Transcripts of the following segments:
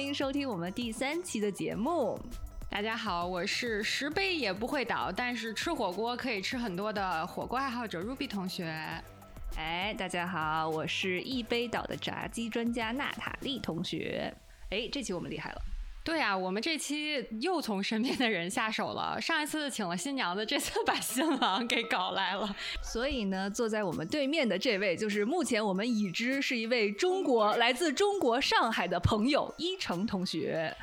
欢迎收听我们第三期的节目。大家好，我是十杯也不会倒，但是吃火锅可以吃很多的火锅爱好者 Ruby 同学。哎，大家好，我是一杯倒的炸鸡专家娜塔莉同学。哎，这期我们厉害了。对啊，我们这期又从身边的人下手了。上一次请了新娘子，这次把新郎给搞来了。所以呢，坐在我们对面的这位，就是目前我们已知是一位中国来自中国上海的朋友一成同学。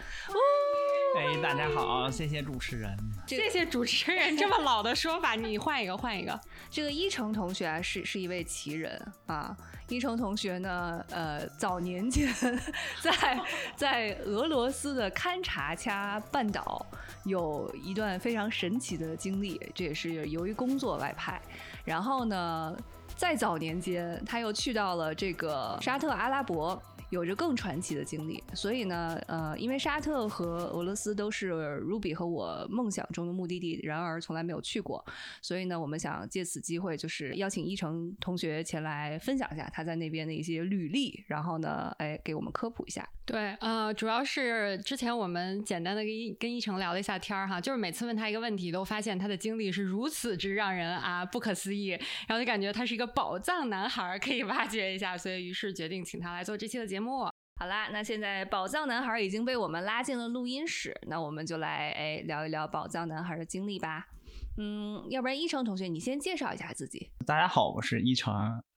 哎，大家好，谢谢主持人。谢谢主持人这么老的说法，你换一个，换一个。这个一成同学啊，是是一位奇人啊。一成同学呢，呃，早年间 在在俄罗斯的勘察加半岛有一段非常神奇的经历，这也是由于工作外派。然后呢，在早年间他又去到了这个沙特阿拉伯。有着更传奇的经历，所以呢，呃，因为沙特和俄罗斯都是 Ruby 和我梦想中的目的地，然而从来没有去过，所以呢，我们想借此机会，就是邀请一成同学前来分享一下他在那边的一些履历，然后呢，哎，给我们科普一下。对，呃，主要是之前我们简单的跟一跟一成聊了一下天儿哈，就是每次问他一个问题，都发现他的经历是如此之让人啊不可思议，然后就感觉他是一个宝藏男孩，可以挖掘一下，所以于是决定请他来做这期的节。节目好啦，那现在宝藏男孩已经被我们拉进了录音室，那我们就来哎聊一聊宝藏男孩的经历吧。嗯，要不然一成同学你先介绍一下自己。大家好，我是一成，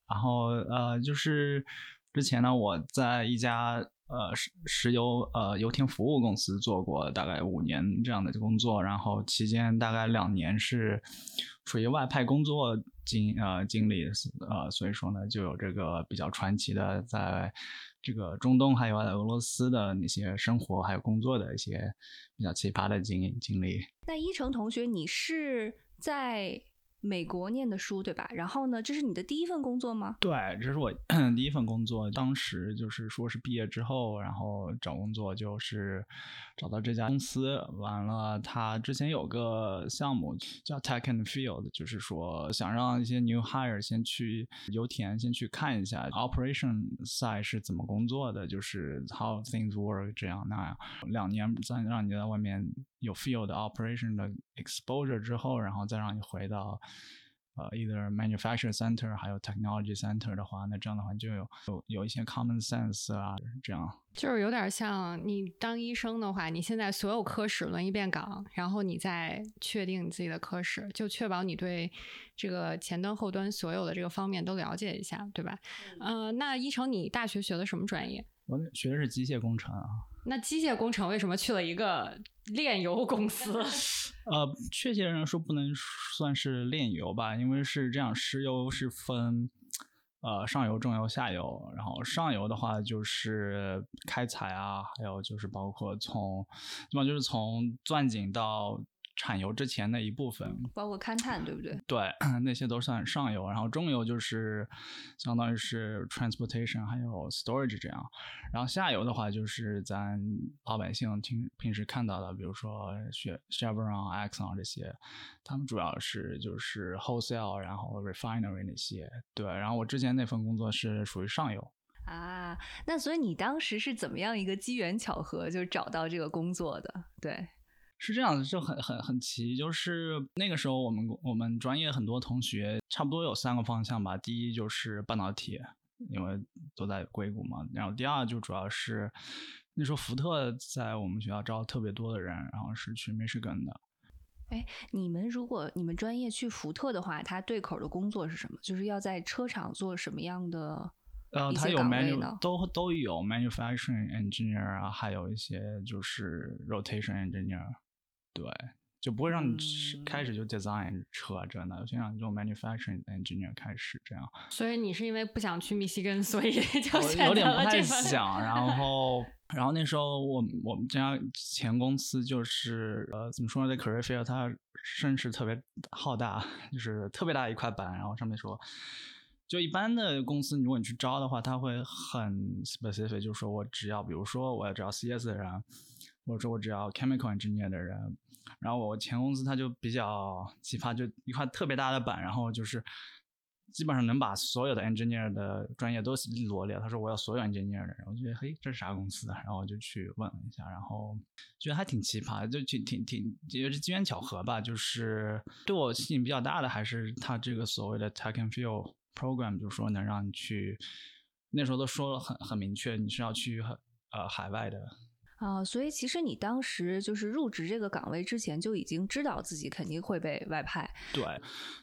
然后呃就是之前呢我在一家呃石石油呃油田服务公司做过大概五年这样的工作，然后期间大概两年是属于外派工作经呃经历呃，所以说呢就有这个比较传奇的在。这个中东还有俄罗斯的那些生活还有工作的一些比较奇葩的经经历。那一成同学，你是在？美国念的书对吧？然后呢，这是你的第一份工作吗？对，这是我 第一份工作。当时就是说是毕业之后，然后找工作就是找到这家公司。完了，他之前有个项目叫 Tech and Field，就是说想让一些 new hire 先去油田先去看一下 operation side 是怎么工作的，就是 how things work 这样那样。两年再让你在外面有 field operation 的 exposure 之后，然后再让你回到。呃，either manufacturing center 还有 technology center 的话，那这样的话就有有有一些 common sense 啊，这样就是有点像你当医生的话，你现在所有科室轮一遍岗，然后你再确定你自己的科室，就确保你对这个前端后端所有的这个方面都了解一下，对吧？呃，那一成，你大学学的什么专业？我学的是机械工程啊。那机械工程为什么去了一个炼油公司？呃，确切的说不能算是炼油吧，因为是这样，石油是分呃上游、中游、下游。然后上游的话就是开采啊，还有就是包括从，基本上就是从钻井到。产油之前的一部分，包括勘探，对不对？对，那些都算上游。然后中游就是相当于是 transportation 还有 storage 这样。然后下游的话，就是咱老百姓平平时看到的，比如说 Chevron、Exxon 这些，他们主要是就是 wholesale，然后 refinery 那些。对，然后我之前那份工作是属于上游。啊，那所以你当时是怎么样一个机缘巧合就找到这个工作的？对。是这样的，就很很很奇，就是那个时候我们我们专业很多同学差不多有三个方向吧。第一就是半导体，因为都在硅谷嘛。然后第二就主要是那时候福特在我们学校招特别多的人，然后是去 Michigan 的。哎，你们如果你们专业去福特的话，它对口的工作是什么？就是要在车厂做什么样的？呃，它有 manu 都都有 manufacturing engineer 啊，还有一些就是 rotation engineer。对，就不会让你开始就 design 车真的，先让你做 manufacturing engineer 开始这样。所以你是因为不想去密西根，所以就有点不太想。然后，然后那时候我我们家前公司就是呃，怎么说呢，在 career fair 它声势特别浩大，就是特别大一块板，然后上面说，就一般的公司，如果你去招的话，他会很 specific，就是说我只要，比如说我要招 CS 的人。我说我只要 chemical engineer 的人，然后我前公司他就比较奇葩，就一块特别大的板，然后就是基本上能把所有的 engineer 的专业都罗列。他说我要所有 engineer 的人，我觉得嘿，这是啥公司啊？然后我就去问了一下，然后觉得还挺奇葩，就挺挺挺，也是机缘巧合吧。就是对我吸引比较大的还是他这个所谓的 tech and field program，就是说能让你去，那时候都说了很很明确，你是要去呃海外的。啊，所以其实你当时就是入职这个岗位之前就已经知道自己肯定会被外派。对，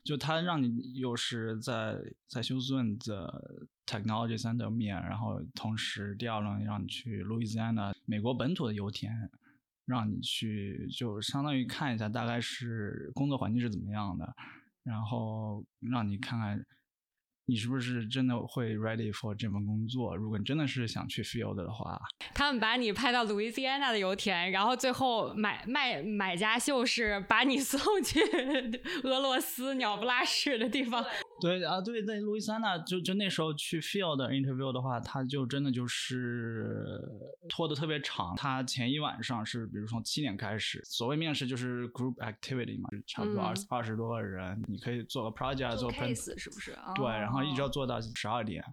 就他让你又是在在休斯顿的 Technology Center 面，然后同时第二轮让你去 Louisiana 美国本土的油田，让你去就相当于看一下大概是工作环境是怎么样的，然后让你看看。你是不是真的会 ready for 这份工作？如果你真的是想去 field 的话，他们把你派到 Louisiana 的油田，然后最后买卖买家秀是把你送去 俄罗斯鸟不拉屎的地方。对啊，对，在路易斯安那，就就那时候去 field interview 的话，他就真的就是拖得特别长。他前一晚上是，比如从七点开始，所谓面试就是 group activity 嘛，差不多二二十多个人，你可以做个 project，做 case 是不是？对，然后一直要做到十二点，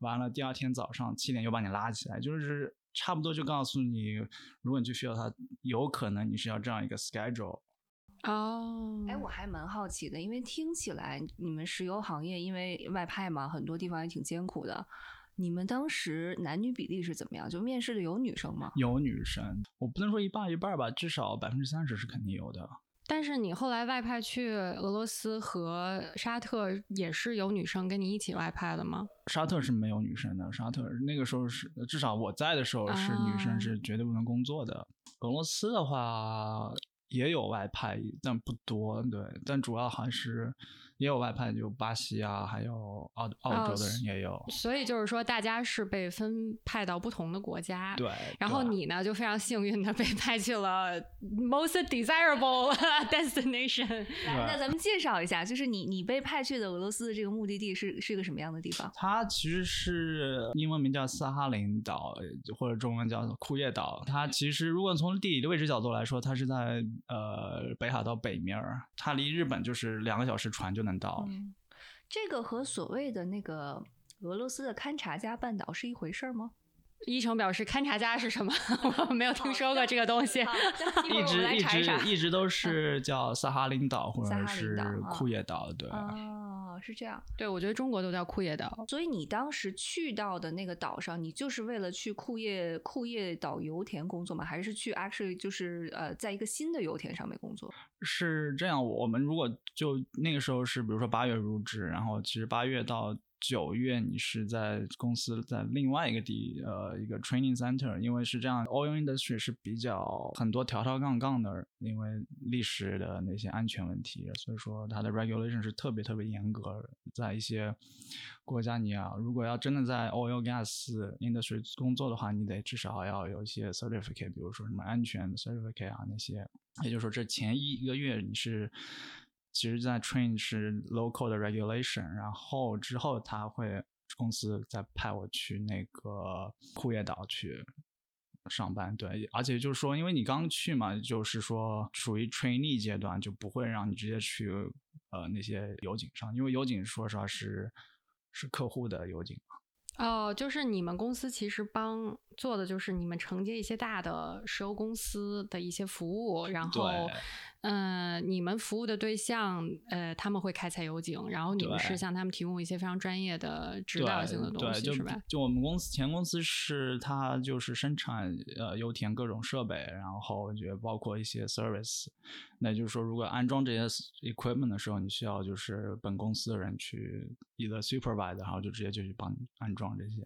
完了第二天早上七点又把你拉起来，就是差不多就告诉你，如果你去 field，他有可能你是要这样一个 schedule。哦，哎，我还蛮好奇的，因为听起来你们石油行业因为外派嘛，很多地方也挺艰苦的。你们当时男女比例是怎么样？就面试的有女生吗？有女生，我不能说一半一半吧，至少百分之三十是肯定有的。但是你后来外派去俄罗斯和沙特也是有女生跟你一起外派的吗？沙特是没有女生的，沙特那个时候是至少我在的时候是女生是绝对不能工作的。俄罗斯的话。也有外派，但不多，对，但主要还是。也有外派，就巴西啊，还有澳澳洲的人也有。所以就是说，大家是被分派到不同的国家。对。然后你呢，就非常幸运的被派去了 most desirable destination。那咱们介绍一下，就是你你被派去的俄罗斯的这个目的地是是一个什么样的地方？它其实是英文名叫萨哈林岛，或者中文叫库页岛。它其实如果从地理的位置角度来说，它是在呃北海道北面儿，它离日本就是两个小时船就能。嗯，这个和所谓的那个俄罗斯的勘察加半岛是一回事吗？一成表示勘察家是什么？我没有听说过这个东西。一直一直一直都是叫萨哈林岛或者是库页岛，对。是这样，对，我觉得中国都叫库页岛。所以你当时去到的那个岛上，你就是为了去库页库页岛油田工作吗？还是去 actually 就是呃，在一个新的油田上面工作？是这样，我们如果就那个时候是，比如说八月入职，然后其实八月到。九月你是在公司在另外一个地呃一个 training center，因为是这样，oil industry 是比较很多条条杠杠的，因为历史的那些安全问题，所以说它的 regulation 是特别特别严格。在一些国家，你啊如果要真的在 oil gas industry 工作的话，你得至少要有一些 certificate，比如说什么安全 certificate 啊那些。也就是说，这前一个月你是。其实，在 train 是 local 的 regulation，然后之后他会公司再派我去那个库页岛去上班。对，而且就是说，因为你刚去嘛，就是说属于 trainee 阶段，就不会让你直接去呃那些油井上，因为油井说实话是是客户的油井嘛哦，就是你们公司其实帮做的就是你们承接一些大的石油公司的一些服务，然后。嗯，你们服务的对象，呃，他们会开采油井，然后你们是向他们提供一些非常专业的指导性的东西，是吧？就我们公司前公司是它就是生产呃油田各种设备，然后也包括一些 service。那就是说，如果安装这些 equipment 的时候，你需要就是本公司的人去一个 supervise，然后就直接就去帮你安装这些。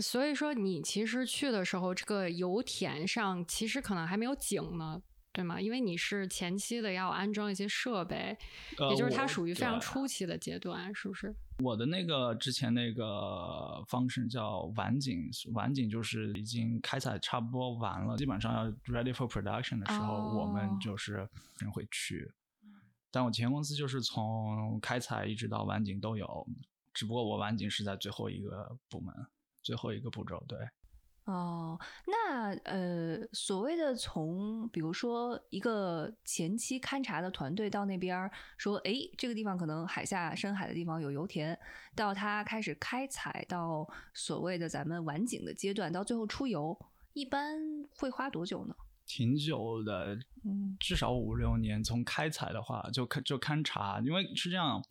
所以说，你其实去的时候，这个油田上其实可能还没有井呢。对吗？因为你是前期的要安装一些设备，也就是它属于非常初期的阶段，是不是？我的那个之前那个方式叫晚景，晚景就是已经开采差不多完了，基本上要 ready for production 的时候，我们就是人会去。但我前公司就是从开采一直到晚景都有，只不过我晚景是在最后一个部门，最后一个步骤。对。哦，那呃，所谓的从比如说一个前期勘察的团队到那边儿说，哎，这个地方可能海下深海的地方有油田，到它开始开采，到所谓的咱们完景的阶段，到最后出油，一般会花多久呢？挺久的，嗯至少五六年。从开采的话，就勘就勘察，因为是这样。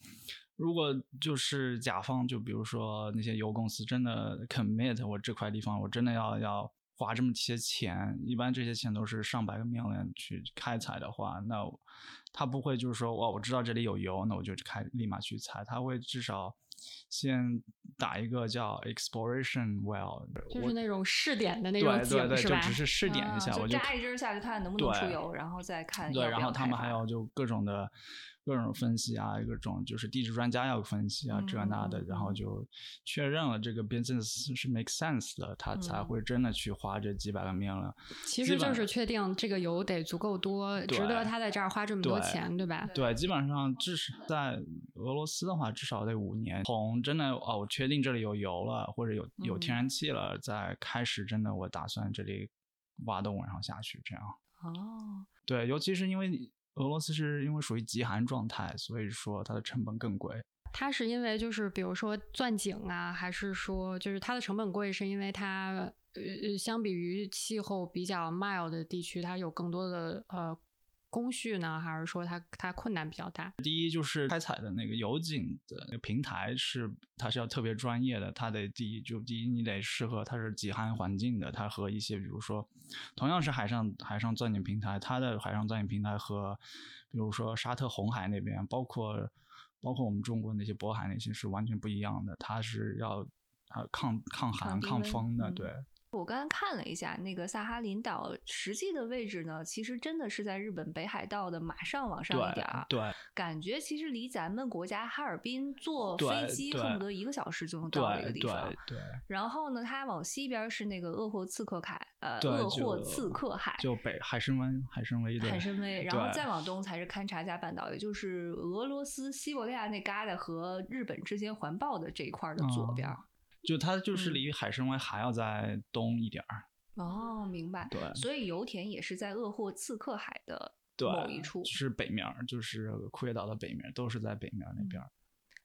如果就是甲方，就比如说那些油公司真的 commit 我这块地方，我真的要要花这么些钱，一般这些钱都是上百个 million 去开采的话，那他不会就是说哇，我知道这里有油，那我就开立马去采，他会至少先打一个叫 exploration well，就是那种试点的那种井对对，对？就只是试点一下，啊我就扎一针下去看能不能出油，然后再看对，然后他们还有就各种的各种分析啊，各种就是地质专家要分析啊，这那的，然后嗯就确认了这个 business 是 make sense 的，他才嗯会真的去花这几百万 million。其实就是确定这个油得足够多，值得他在这儿花这么多钱，对吧？对，基本上至少在俄罗斯的话，至少得五年。从真的哦，我确定这里有油了，或者有有天嗯然气了，再开始真的我打算这里挖洞然后下去这样。哦，对，尤其是因为俄罗斯是因为属于极寒状态，所以说它的成本更贵。它是因为就是比如说钻井啊，还是说就是它的成本贵，是因为它呃相比于气候比较 mild 的地区，它有更多的呃工序呢，还是说它它困难比较大？第一就是开采的那个油井的那个平台是它是要特别专业的，它得第一就第一你得适合它是极寒环境的，它和一些比如说同样是海上海上钻井平台，它的海上钻井平台和比如说沙特红海那边，包括包括我们中国那些渤海那些是完全不一样的，它是要啊抗抗寒抗风的，嗯对。我刚刚看了一下那个萨哈林岛实际的位置呢，其实真的是在日本北海道的马上往上一点儿，对感觉其实离咱们国家哈尔滨坐飞机恨不得一个小时就能到的一个地方对。对，然后呢，它往西边是那个鄂霍次克海，呃，鄂霍次克海，就北海参崴海参崴的海参崴，然后再往东才是勘察加半岛，也就是俄罗斯西伯利亚那旮瘩和日本之间环抱的这一块儿的左边儿。就它就是嗯离海参崴还要再东一点儿，哦，明白。对所以油田也是在鄂霍次克海的，某一处。是北面儿，就是库页岛的北面，都是在北面那边儿。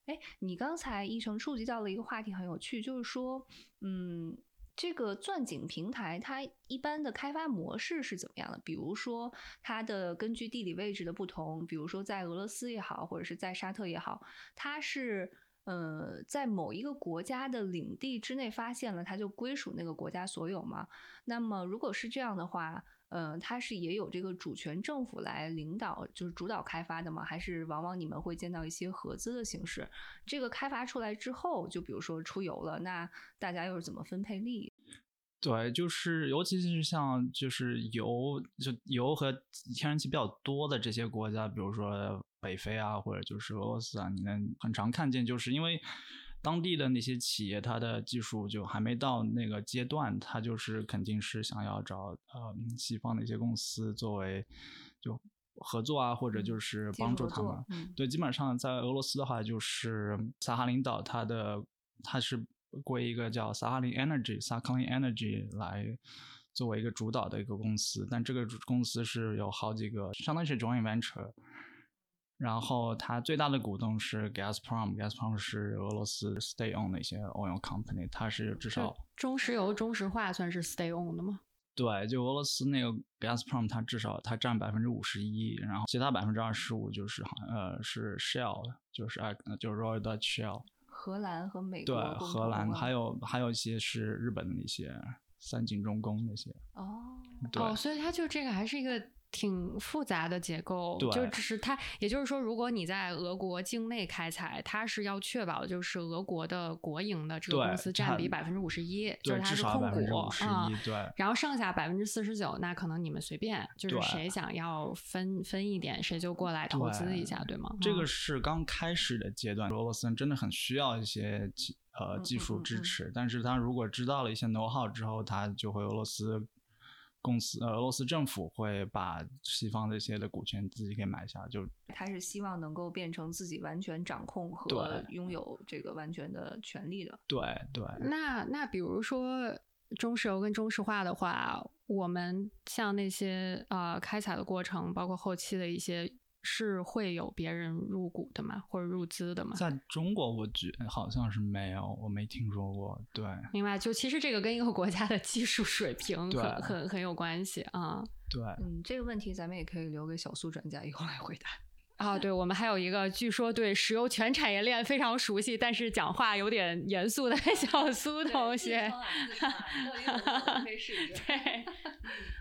哎，你刚才一成触及到了一个话题，很有趣，就是说，嗯，这个钻井平台它一般的开发模式是怎么样的？比如说，它的根据地理位置的不同，比如说在俄罗斯也好，或者是在沙特也好，它是。呃，在某一个国家的领地之内发现了，它就归属那个国家所有吗？那么如果是这样的话，呃，它是也有这个主权政府来领导，就是主导开发的吗？还是往往你们会见到一些合资的形式？这个开发出来之后，就比如说出油了，那大家又是怎么分配利益？对，就是尤其是像就是油，就油和天然气比较多的这些国家，比如说北非啊，或者就是俄罗斯啊，你能很常看见，就是因为当地的那些企业，它的技术就还没到那个阶段，它就是肯定是想要找呃西方的一些公司作为就合作啊，或者就是帮助他们对，基本上在俄罗斯的话，就是萨哈林岛，它的它是归一个叫萨哈林 Energy 萨康林 Energy 来作为一个主导的一个公司，但这个主公司是有好几个，相当于是 joint venture。然后它最大的股东是 Gazprom，Gazprom 是俄罗斯 state owned 的一些 oil company，它是至少中石油、中石化算是 stay on 的吗？对，就俄罗斯那个 Gazprom，它至少它占百分之五十一，然后其他百分之二十五就是好像呃是 Shell，就是呃就是 Royal Dutch Shell，荷兰和美对国，对荷兰还有还有一些是日本的那些三井重工那些，哦，哦，所以它就这个还是一个挺复杂的结构，就对只是它，也就是说，如果你在俄国境内开采，它是要确保就是俄国的国营的这个公司占比百分之五十一，就，是它是控股啊。然后剩下百分之四十九，那可能你们随便，就是谁想要分分一点，谁就过来投资一下，对吗？这个嗯是刚开始的阶段，俄罗斯人真的很需要一些技呃嗯技术嗯嗯嗯支持，但是他如果知道了一些 know how 之后，他就会俄罗斯公司呃俄罗斯政府会把西方这些的股权自己给买下，就他是希望能够变成自己完全掌控和拥有这个完全的权利的。对对那那比如说，中石油跟中石化的话，我们像那些呃开采的过程，包括后期的一些，是会有别人入股的吗？或者入资的吗？在中国，我觉好像是没有，我没听说过。对，明白。就其实这个跟一个国家的技术水平 很很很有关系啊。对，嗯，这个问题咱们也可以留给小苏专家以后来回答。啊，对，我们还有一个据说对石油全产业链非常熟悉，但是讲话有点严肃的 小苏同学。可以试一试。对，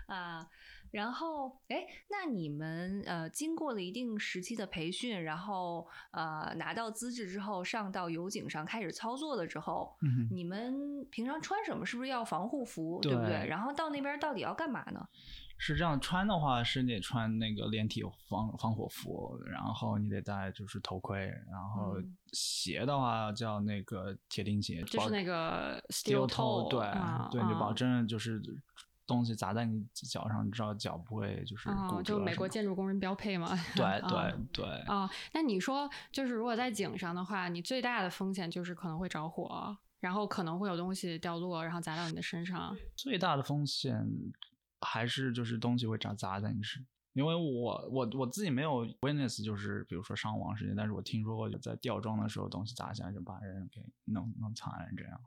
啊，然后哎，那你们呃经过了一定时期的培训，然后呃拿到资质之后，上到油井上开始操作了之后，嗯你们平常穿什么？是不是要防护服，对不对？然后到那边到底要干嘛呢？是这样，穿的话是得穿那个连体防防火服，然后你得戴就是头盔，然后嗯鞋的话叫那个铁钉鞋，就是那个 steel toe，对、啊对，你就保啊证就是东西砸在你脚上，你知道脚不会就是啊，骨折就美国建筑工人标配嘛。对啊对对，啊，那你说，就是如果在井上的话，你最大的风险就是可能会着火，然后可能会有东西掉落，然后砸到你的身上。最大的风险还是就是东西会砸砸在你身。因为我我我自己没有 witness，就是比如说伤亡事件，但是我听说过，就在吊装的时候东西砸下来就把人给弄弄残了这样。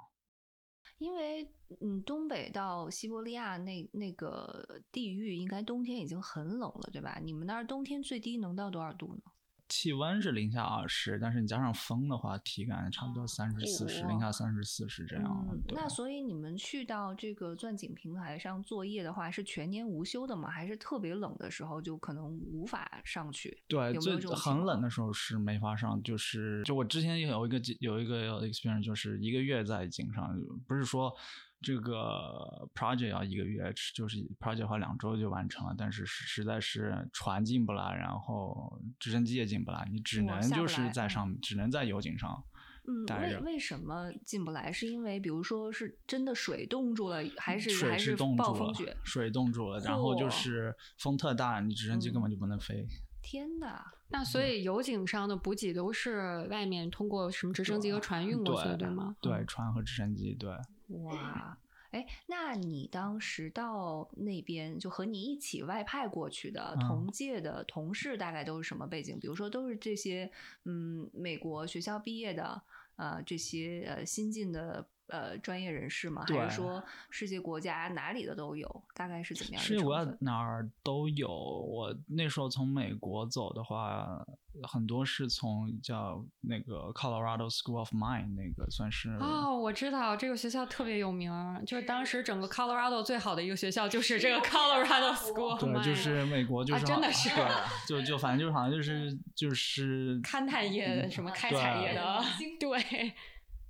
因为嗯，东北到西伯利亚那那个地域，应该冬天已经很冷了，对吧？你们那儿冬天最低能到多少度呢？气温是零下二十，但是你加上风的话，体感差不多三十四十，零下三十四十这样。嗯，那所以你们去到这个钻井平台上作业的话，是全年无休的吗？还是特别冷的时候就可能无法上去？对，最有没有这种很冷的时候是没法上，就是就我之前有一个有一个 experience，就是一个月在井上，不是说这个 project 要一个月，就是 project 的话两周就完成了，但是实实在是船进不来，然后直升机也进不来，你只能就是在上，只能在油井上。嗯，为待着为什么进不来？是因为比如说是真的水冻住了，还是水还是冻住了暴风雪？，水冻住了，然后就是风特大，你直升机根嗯本就不能飞。天呐！那所以油井上的补给都是外面通过什么直升机和船运过去的，对吗？对，嗯船和直升机，对。哇，哎，那你当时到那边就和你一起外派过去的嗯同届的同事大概都是什么背景？比如说都是这些嗯美国学校毕业的呃这些呃新进的呃专业人士吗？还是说世界国家哪里的都有？大概是怎么样世界国？家哪儿都有。我那时候从美国走的话，很多是从叫那个 Colorado School of Mine 那个算是哦，我知道这个学校特别有名，就是当时整个 Colorado 最好的一个学校就是这个 Colorado School of 对，就是美国就是好、啊真的是对，就就反正就是好像就是就是勘探业的什么开采业的，对，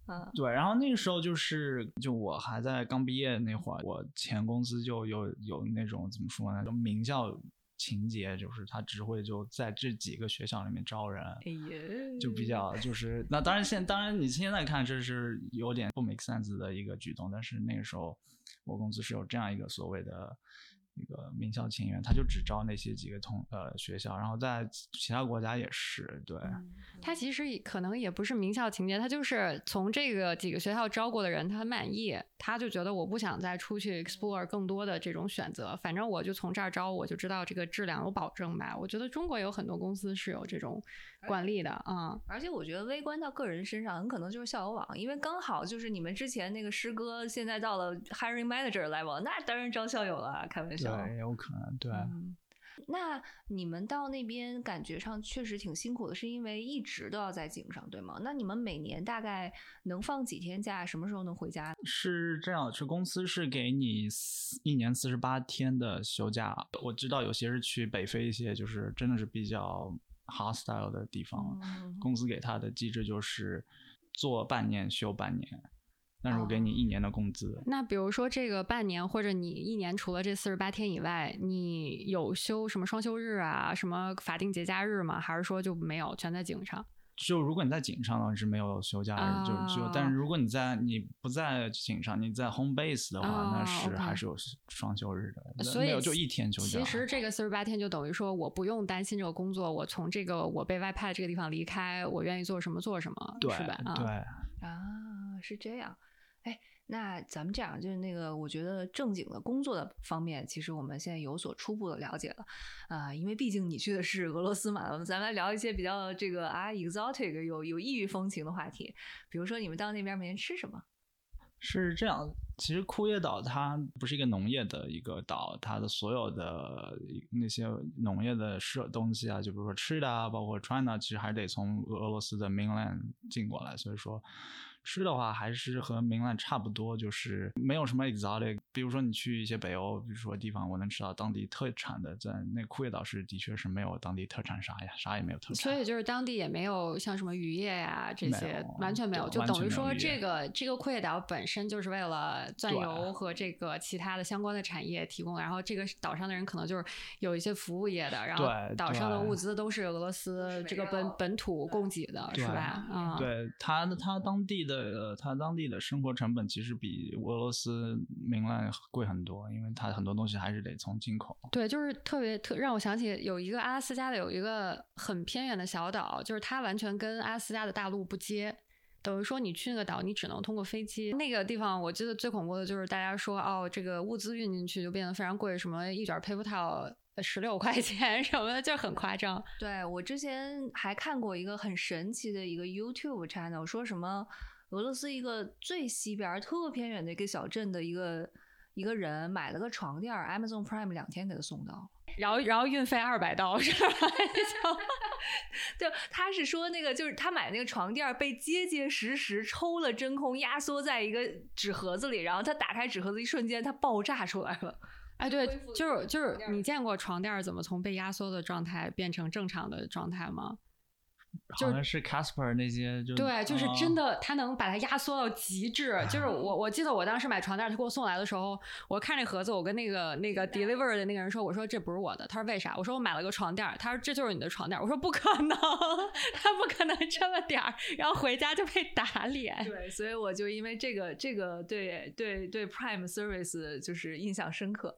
嗯。对，然后那个时候就是，就我还在刚毕业那会儿，我前公司就有有那种怎么说呢，就名校情节，就是他只会就在这几个学校里面招人，哎呀，就比较。就是那当然现当然你现在看这是有点不 make sense 的一个举动，但是那个时候我公司是有这样一个所谓的一个名校情缘，他就只招那些几个同呃学校，然后在其他国家也是对。嗯他其实也可能也不是名校情节，他就是从这个几个学校招过的人，他满意，他就觉得我不想再出去 explore 更多的这种选择，反正我就从这儿招，我就知道这个质量有保证吧。我觉得中国有很多公司是有这种惯例的啊、而且我觉得微观到个人身上，很可能就是校友网，因为刚好就是你们之前那个师哥，现在到了 hiring manager level，那当然招校友了，开玩笑。对，有可能对。嗯，那你们到那边感觉上确实挺辛苦的，是因为一直都要在井上，对吗？那你们每年大概能放几天假？什么时候能回家？是这样，是公司是给你一年四十八天的休假。我知道有些是去北非一些，就是真的是比较 hostile 的地方，嗯公司给他的机制就是做半年休半年，但是我给你哦一年的工资。那比如说这个半年或者你一年，除了这四十八天以外，你有休什么双休日啊，什么法定节假日吗？还是说就没有，全在井上？就如果你在井上的话是没有休假日，就就啊但是如果你在你不在井上，你在 home base 的话，啊那是还是有双休日的，所以没有就一天休假。其实这个四十八天就等于说，我不用担心这个工作，我从这个我被外派这个地方离开，我愿意做什么做什么，对是吧？啊、对，啊，是这样。哎，那咱们这样，就是那个，我觉得正经的工作的方面，其实我们现在有所初步的了解了，啊，因为毕竟你去的是俄罗斯嘛，咱们来聊一些比较这个啊 exotic 有有异域风情的话题，比如说你们到那边每天吃什么？是这样，其实库页岛它不是一个农业的一个岛，它的所有的那些农业的设东西啊，就比如说吃的啊，包括穿的，其实还得从俄罗斯的 mainland 进过来，所以说。吃的话还是和明兰差不多，就是没有什么 exotic。比如说你去一些北欧，比如说地方，我能吃到当地特产的，在那库页岛是的确是没有当地特产啥呀，啥也没有特产。所以就是当地也没有像什么渔业呀这些，完全没有，就等于说这个这个库页岛本身就是为了钻油和这个其他的相关的产业提供。然后这个岛上的人可能就是有一些服务业的，然后岛上的物资都是俄罗斯这个本本土供给的，是吧？嗯，对他他当地。的他当地的生活成本其实比俄罗斯明兰贵很多，因为它很多东西还是得从进口。对，就是特别特让我想起有一个阿拉斯加的有一个很偏远的小岛，就是它完全跟阿拉斯加的大陆不接，等于说你去那个岛你只能通过飞机。那个地方我记得最恐怖的就是大家说哦，这个物资运进去就变得非常贵，什么一卷配布套十六块钱什么的，就很夸张。对我之前还看过一个很神奇的一个 YouTube channel，说什么。俄罗斯一个最西边、特偏远的一个小镇的一个一个人买了个床垫，Amazon Prime 两天给他送到，然后然后运费二百刀是吧？就他是说那个就是他买那个床垫被结结实实抽了真空，压缩在一个纸盒子里，然后他打开纸盒子一瞬间，它爆炸出来了。哎，对，就是就是你见过床垫怎么从被压缩的状态变成正常的状态吗？好像是 Casper 那些，就对，就是真的，他能把它压缩到极致。就是我，我记得我当时买床垫，他给我送来的时候，我看这盒子，我跟那个那个 deliver 的那个人说，我说这不是我的。他说为啥？我说我买了个床垫。他说这就是你的床垫。我说不可能，他不可能这么点儿，然后回家就被打脸。对，所以我就因为这个这个对对对 Prime Service 就是印象深刻。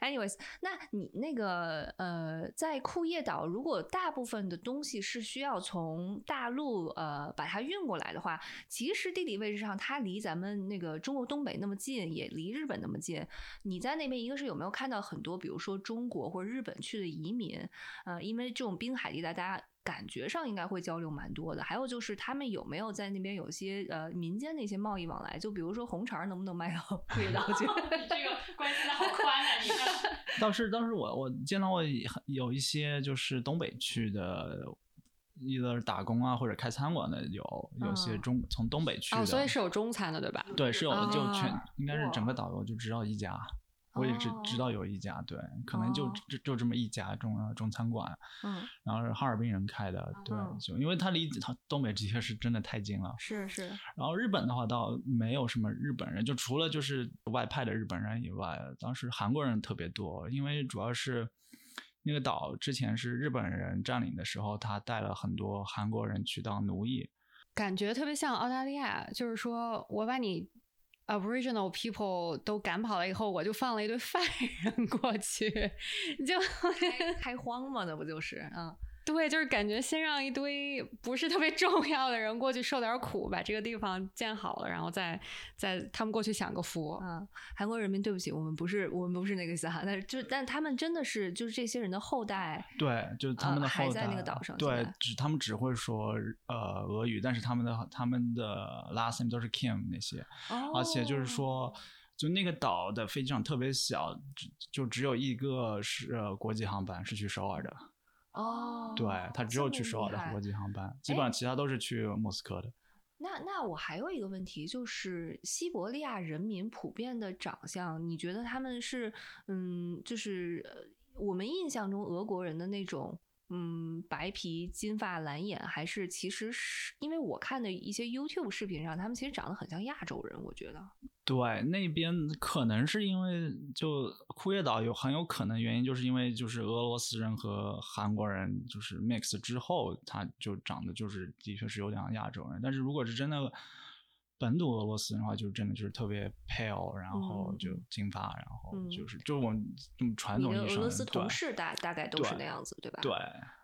Anyways，那你那个呃，在库页岛，如果大部分的东西是需要从大陆呃把它运过来的话，其实地理位置上它离咱们那个中国东北那么近，也离日本那么近。你在那边一个是有没有看到很多，比如说中国或者日本去的移民？呃，因为这种滨海地带，大家。感觉上应该会交流蛮多的，还有就是他们有没有在那边有些呃民间的一些贸易往来？就比如说红肠能不能卖到 贵道去？这个关系的好宽啊！你看，倒是倒是我我见到过有一些就是东北去的，一个打工啊或者开餐馆的有有些中从东北去的，所以是有中餐的对吧？对，是有就全应该是整个导游就只有一家。我也只知道有一家，对，可能就就就这么一家中中餐馆，嗯，然后是哈尔滨人开的，对，就因为他离他东北的确是真的太近了，是是。然后日本的话倒没有什么日本人，就除了就是外派的日本人以外，当时韩国人特别多，因为主要是那个岛之前是日本人占领的时候，他带了很多韩国人去当奴役，感觉特别像澳大利亚，就是说我把你。Aboriginal people 都赶跑了以后，我就放了一堆 犯人过去，就开荒嘛，那不就是嗯。对，就是感觉先让一堆不是特别重要的人过去受点苦，把这个地方建好了，然后再再他们过去享个福。嗯，韩国人民，对不起，我们不是我们不是那个意思哈，但是就但他们真的是就是这些人的后代，对，就是他们的还在那个岛上，对，只他们只会说呃俄语，但是他们的他们的 last name 都是 Kim 那些，而且就是说，就那个岛的飞机场特别小，只就只有一个是国际航班是去首尔的。哦，对他只有去首尔的国际航班，基本上其他都是去莫斯科的。那那我还有一个问题，就是西伯利亚人民普遍的长相，你觉得他们是嗯，就是我们印象中俄国人的那种嗯白皮金发蓝眼，还是其实是因为我看的一些 YouTube 视频上，他们其实长得很像亚洲人，我觉得。对，那边可能是因为就库页岛有很有可能原因，就是因为就是俄罗斯人和韩国人就是 mix 之后，他就长得就是的确是有点像亚洲人。但是如果是真的本土俄罗斯人的话，就真的就是特别 pale，然后嗯就金发，然后嗯就是就是我们这么传统意义上的俄罗斯同事大大概都是那样子，对吧？对，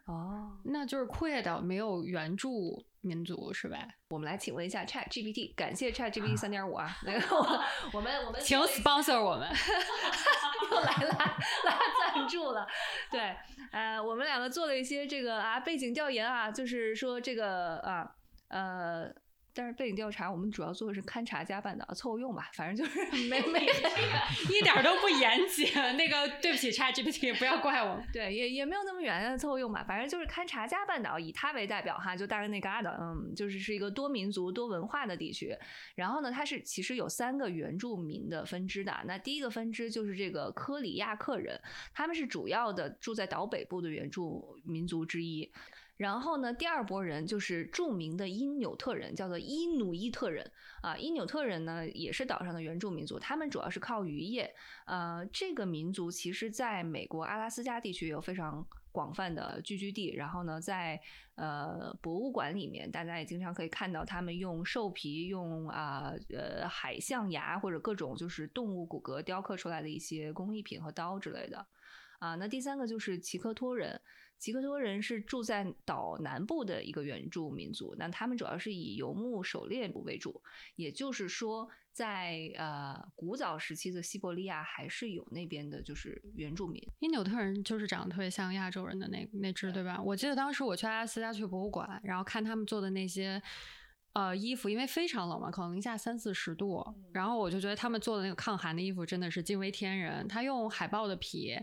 哦，那就是库页岛没有原住民族是吧？我们来请问一下 Chat GPT，感谢 Chat GPT 三点五啊，那个我我们我们请 sponsor 我们。又来拉拉赞助了。对，呃，我们两个做了一些这个啊背景调研啊，就是说这个啊呃。但是背景调查，我们主要做的是勘察加半岛，凑合用吧，反正就是 没没 一点都不严谨。那个，对不起，ChatGPT，不要怪我。对，也也没有那么远，凑合用吧。反正就是勘察加半岛，以它为代表哈，就大概那旮瘩，嗯，就是是一个多民族、多文化的地区。然后呢，它是其实有三个原住民的分支的。那第一个分支就是这个科里亚克人，他们是主要的住在岛北部的原住民族之一。然后呢，第二波人就是著名的因纽特人，叫做伊努伊特人啊。因纽特人呢也是岛上的原住民族，他们主要是靠渔业。呃，这个民族其实在美国阿拉斯加地区有非常广泛的聚居地。然后呢，在呃博物馆里面，大家也经常可以看到他们用兽皮、用啊呃海象牙或者各种就是动物骨骼雕刻出来的一些工艺品和刀之类的。啊，那第三个就是奇科托人。奇科托人是住在岛南部的一个原住民族，那他们主要是以游牧狩猎为主，也就是说在，呃古早时期的西伯利亚还是有那边的就是原住民。因纽特人就是长得特别像亚洲人的那那只，对吧？我记得当时我去阿拉斯加去博物馆，然后看他们做的那些。呃，衣服因为非常冷嘛，可能零下三四十度，然后我就觉得他们做的那个抗寒的衣服真的是惊为天人。他用海豹的皮，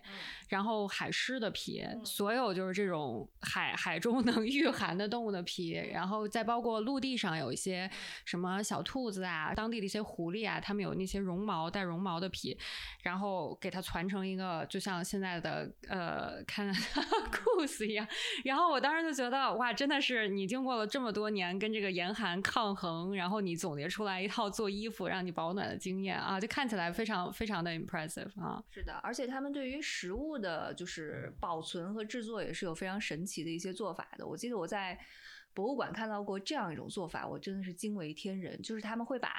然后海狮的皮，所有就是这种海海中能御寒的动物的皮，然后再包括陆地上有一些什么小兔子啊，当地的一些狐狸啊，他们有那些绒毛带绒毛的皮，然后给它攒成一个就像现在的呃看 Goose 一样。然后我当时就觉得哇，真的是你经过了这么多年跟这个严寒抗衡，然后你总结出来一套做衣服让你保暖的经验啊，就看起来非常非常的 impressive 啊。是的，而且他们对于食物的，就是保存和制作也是有非常神奇的一些做法的。我记得我在博物馆看到过这样一种做法，我真的是惊为天人，就是他们会把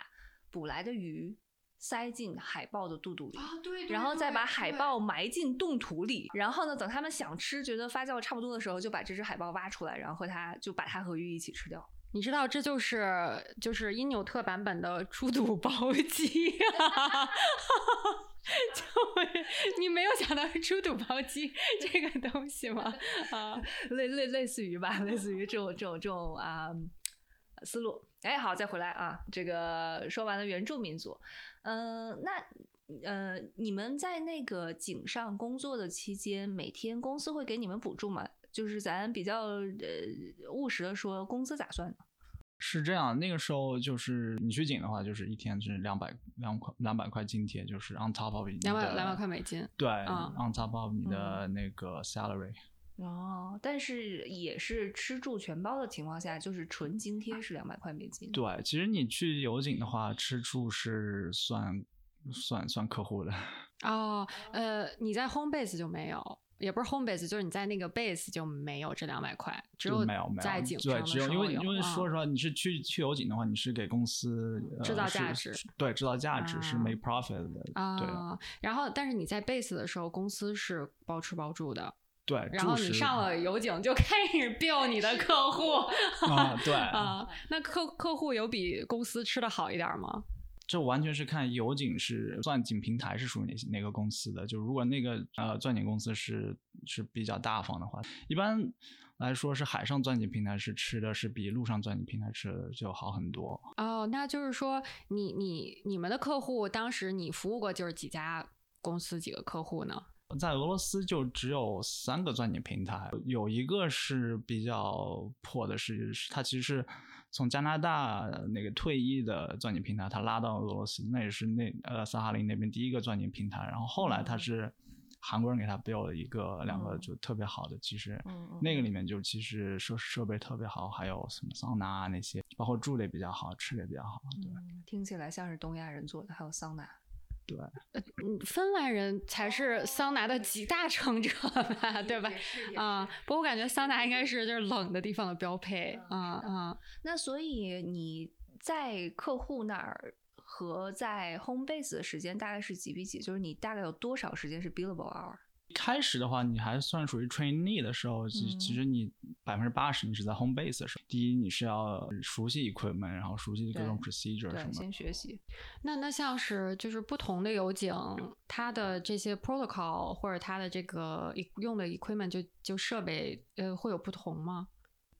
捕来的鱼塞进海豹的肚肚里。对然后再把海豹埋进冻土里，然后呢，等他们想吃，觉得发酵差不多的时候，就把这只海豹挖出来，然后和它就把它和鱼一起吃掉。你知道这就是就是因纽特版本的猪肚包鸡啊，就你没有想到猪肚包鸡这个东西吗？啊，类类类似于吧，类似于这种这种这种啊、思路。哎，好，再回来啊，这个说完了原住民族，嗯、那呃，你们在那个井上工作的期间，每天公司会给你们补助吗？就是咱比较呃务实的说，工资咋算呢？是这样，那个时候就是你去景的话，就是一天是两百两块两百块津贴，就是 on top of 你两百的两百块美金。对、嗯 on top of 你的那个 salary。哦，但是也是吃住全包的情况下，就是纯津贴是两百块美金。对，其实你去油井的话，吃住是算算算客户的。哦，呃，你在 home base 就没有，也不是 home base，就是你在那个 base 就没有这两百块，只有没有在景对，上的只有因为因为啊说实话，你是去去油井的话，你是给公司、呃、制造价值对，制造价值是啊 make profit 的，对啊，然后但是你在 base 的时候，公司是包吃包住的，对。然后你上了油井就开始 bill 你的客户啊，对 啊，那客客户有比公司吃的好一点吗？这完全是看油井是钻井平台是属于哪哪个公司的。就如果那个呃钻井公司是是比较大方的话，一般来说是海上钻井平台是吃的是比陆上钻井平台吃的就好很多。哦，那就是说你你你们的客户当时你服务过就是几家公司几个客户呢？在俄罗斯就只有三个钻井平台，有一个是比较破的是，是它其实是从加拿大那个退役的钻井平台，他拉到俄罗斯，那也是那呃萨哈林那边第一个钻井平台。然后后来他是韩国人给他 build 了一个两个嗯。就特别好的，其实那个。里面就其实设设备特别好，还有什么桑拿啊那些，包括住的也比较好，吃的也比较好，对。嗯听起来像是东亚人做的，还有桑拿。对。嗯，芬兰人才是桑拿的集大成者吧，对吧？啊，不过我感觉桑拿应该是就是冷的地方的标配啊啊。那所以你在客户那儿和在 home base 的时间大概是几比几？就是你大概有多少时间是 billable hour？开始的话，你还算属于 trainee 的时候，其其实你百分之八十你是在 home base 的时候。第一，你是要熟悉 equipment，然后熟悉各种 procedure 什么。先学习。那那像是就是不同的油井，它的这些 protocol 或者它的这个用的 equipment 就就设备呃会有不同吗？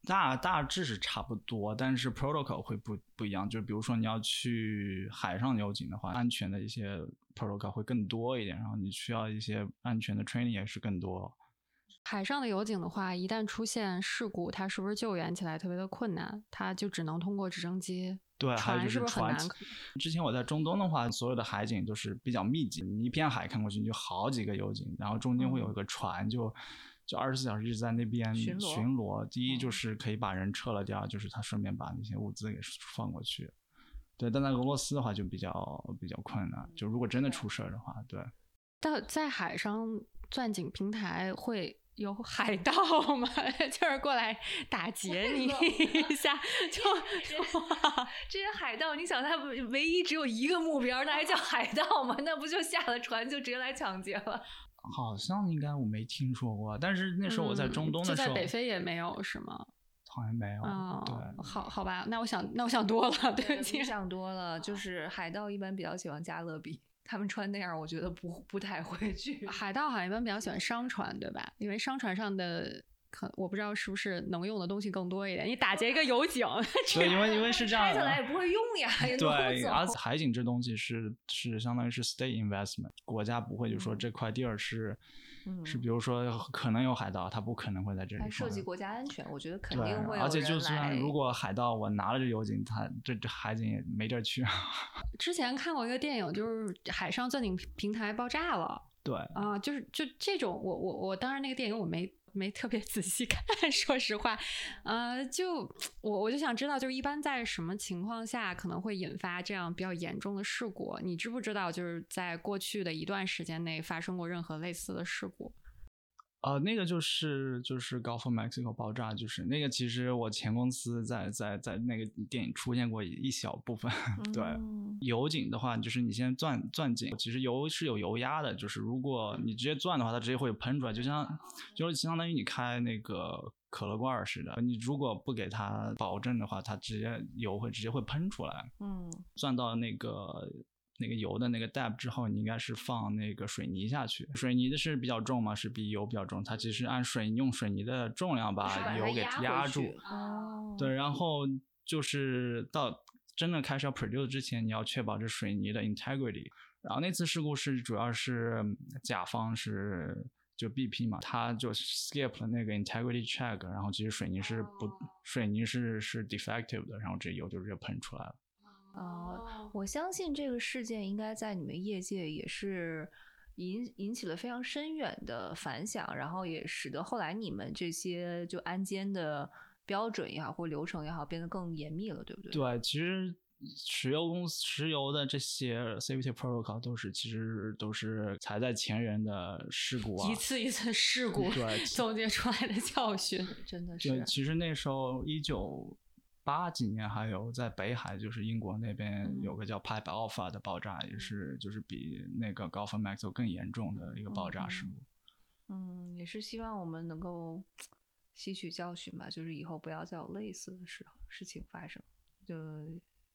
大大致是差不多，但是 protocol 会不不一样。就比如说你要去海上油井的话，安全的一些 protocol 会更多一点，然后你需要一些安全的 training 也是更多。海上的油井的话，一旦出现事故，它是不是救援起来特别的困难？它就只能通过直升机。对，还有就是船。之前我在中东的话，所有的海景都是比较密集，你一片海看过去，你就好几个油井，然后中间会有一个船就。就二十四小时一直在那边巡逻。第一就是可以把人撤了掉，就是他顺便把那些物资给放过去。对，但在俄罗斯的话就比较比较困难。就如果真的出事儿的话，对。到在海上钻井平台会有海盗吗？就是过来打劫你一下？就这些海盗，你想他唯一只有一个目标，那还叫海盗吗？那不就下了船就直接来抢劫了？好像应该我没听说过，但是那时候我在中东的时候，在北非也没有是吗？好像没有。对，好好吧，那我想，那我想多了，对不起，想多了。就是海盗一般比较喜欢加勒比，他们穿那样，我觉得不不太会去。海盗好像一般比较喜欢商船，对吧？因为商船上的。可我不知道是不是能用的东西更多一点。你打劫一个油井，对，因为因为是这样，开起来也不会用呀。对，而海景这东西是是相当于是 state investment，国家不会就说这块地儿是是，比如说可能有海盗，他不可能会在这里。涉及国家安全，我觉得肯定会。而且就算如果海盗我拿了这油井，他这这海景也没地儿去。之前看过一个电影，就是海上钻井平台爆炸了。对啊，就是就这种，我我我当然那个电影我没。没特别仔细 看，说实话，呃，就我我就想知道，就是一般在什么情况下可能会引发这样比较严重的事故？你知不知道？就是在过去的一段时间内发生过任何类似的事故？呃，那个就是就是 Gulf of Mexico 爆炸，就是那个其实我前公司在在在那个电影出现过一小部分。对，油井的话，就是你先钻钻井，其实油是有油压的，就是如果你直接钻的话，它直接会喷出来，就像就是相当于你开那个可乐罐似的，你如果不给它保证的话，它直接油会直接会喷出来。嗯，钻到那个。那个油的那个 depth 之后，你应该是放那个水泥下去。水泥的是比较重嘛，是比油比较重。它其实按水用水泥的重量把油给压住。哦。对，然后就是到真的开始要 produce 之前，你要确保这水泥的 integrity。然后那次事故是主要是甲方是就 BP 嘛，他就 skip 了那个 integrity check，然后其实水泥是不水泥是是 defective 的，然后这油就直接喷出来了。哦，我相信这个事件应该在你们业界也是引引起了非常深远的反响，然后也使得后来你们这些就安监的标准也好或流程也好变得更严密了，对不对？对，其实石油公司石油的这些 safety protocol 都是其实都是踩在前人的事故啊，一次一次事故对 总结出来的教训，真的是。对其实那时候一九。八几年还有在北海，就是英国那边有个叫 Pipe Alpha 的爆炸，也是就是比那个 Gulf of Mexico 更严重的一个爆炸事故。嗯，也是希望我们能够吸取教训吧，就是以后不要再有类似的事事情发生，就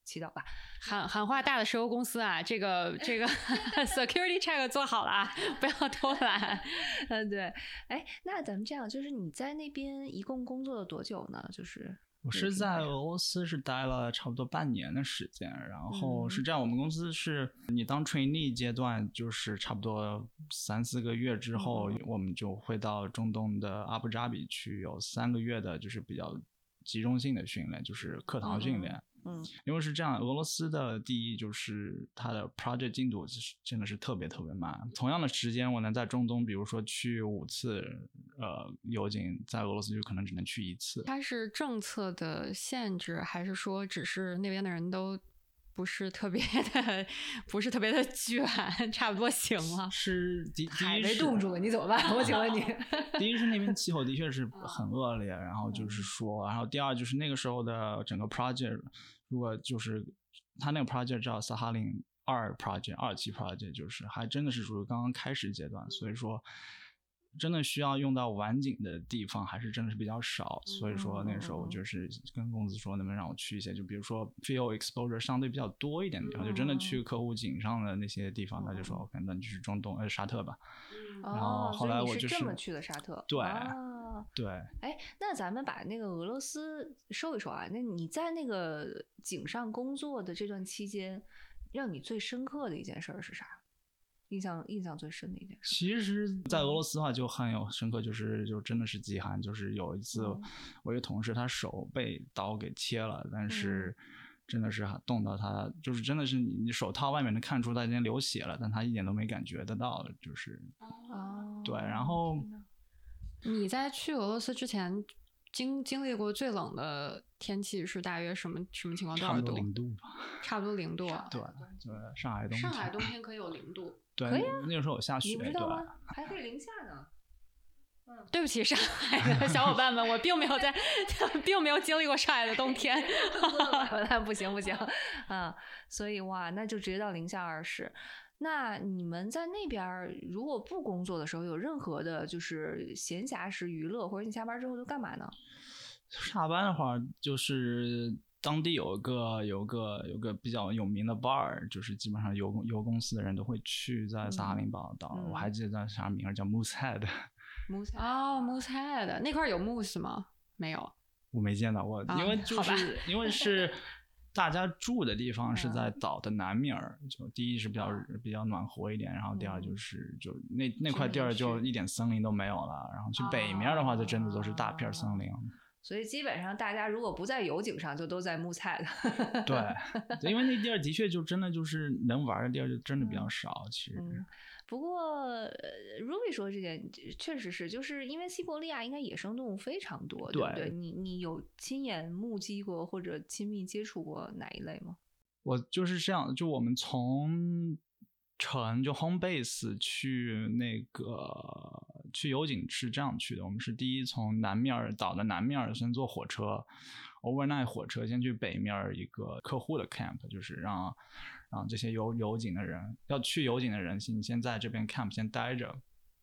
祈祷吧。喊喊话大的石油公司啊，这个这个 security check 做好了啊，不要偷懒。嗯，对。哎，那咱们这样，就是你在那边一共工作了多久呢？就是。我是在俄罗斯是待了差不多半年的时间，然后是这样，我们公司是你当 trainee 阶段，就是差不多三四个月之后，我们就会到中东的阿布扎比去，有三个月的，就是比较集中性的训练，就是课堂训练。嗯，因为是这样，俄罗斯的第一就是它的 project 进度是真的是特别特别慢。同样的时间，我能在中东，比如说去五次，呃，油井，在俄罗斯就可能只能去一次。它是政策的限制，还是说只是那边的人都不是特别的，不是特别的卷，差不多行了？是第海被冻住了，你怎么办？我请问你。第一是那边气候的确是 很恶劣，然后就是说，然后第二就是那个时候的整个 project。如果就是他那个 project 叫萨哈林二 project 二期 project，就是还真的是属于刚刚开始阶段，所以说。真的需要用到晚景的地方，还是真的是比较少，所以说那个时候我就是跟公司说，能不能让我去一些，就比如说 field exposure 相对比较多一点的地方，就真的去客户井上的那些地方，他就说 OK，那你去中东呃沙特吧。然后后来我就是这么去的沙特，对对。哎，那咱们把那个俄罗斯说一说啊，那你在那个井上工作的这段期间，让你最深刻的一件事儿是啥？印象印象最深的一件事，其实，在俄罗斯的话就很有深刻，就是就真的是极寒。就是有一次，我一个同事他手被刀给切了，但是真的是冻到他，就是真的是你你手套外面能看出他已经流血了，但他一点都没感觉得到，就是哦，对。然后你在去俄罗斯之前经经历过最冷的天气是大约什么什么情况？多少度？零度吧，差不多零度。对对，上海冬上海冬天可以有零度。对，可以啊，那个时候有下雪，你不知道吗？还可以零下呢。嗯，对不起，上海的小伙伴们，我并没有在，并没有经历过上海的冬天。那不行不行啊！所以哇，那就直接到零下二十。那你们在那边如果不工作的时候，有任何的就是闲暇时娱乐，或者你下班之后都干嘛呢？下班的话就是。当地有一个有个有个比较有名的 bar，就是基本上油油公司的人都会去，在萨哈林岛岛，我还记得叫啥名儿，叫 Moose Head。Moose 哦，Moose Head 那块有 moose 吗？没有，我没见到过，因为就是因为是 大家住的地方是在岛的南面儿，就第一是比较比较暖和一点，然后第二就是就那那块地儿就一点森林都没有了，然后去北面的话就真的都是大片森林。所以基本上大家如果不在油井上，就都在木菜了。对，因为那地儿的确就真的就是能玩的地儿就真的比较少。其实，不过 Ruby 说这点确实是，就是因为西伯利亚应该野生动物非常多，对不对？你你有亲眼目击过或者亲密接触过哪一类吗？我就是这样，就我们从。城就 home base 去那个去油井是这样去的，我们是第一从南面岛的南面先坐火车，overnight 火车先去北面一个客户的 camp，就是让让这些油油井的人要去油井的人先先在这边 camp 先待着，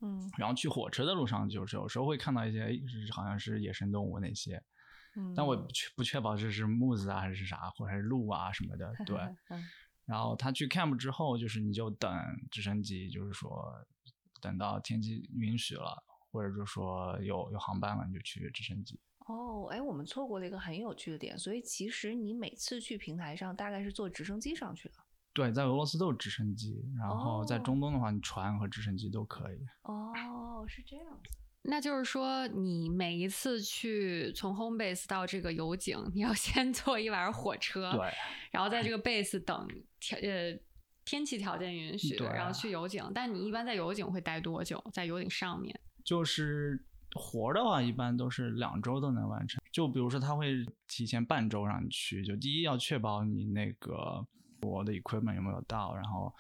嗯，然后去火车的路上就是有时候会看到一些好像是野生动物那些，嗯，但我不确不确保这是木子啊还是啥或者是鹿啊什么的，对。然后他去 camp 之后，就是你就等直升机，就是说等到天气允许了，或者就说有有航班了，你就去直升机。哦，哎，我们错过了一个很有趣的点，所以其实你每次去平台上大概是坐直升机上去的。对，在俄罗斯都是直升机，然后在中东的话，你船和直升机都可以。哦，是这样子。那就是说，你每一次去从 home base 到这个油井，你要 先坐一晚上火车，对，然后在这个 base 等条呃天气条件允许，然后去油井。但你一般在油井会待多久？在油井上面，就是活的话，一般都是两周都能完成。就比如说，他会提前半周让你去，就第一要确保你那个我的 equipment 有没有到，然后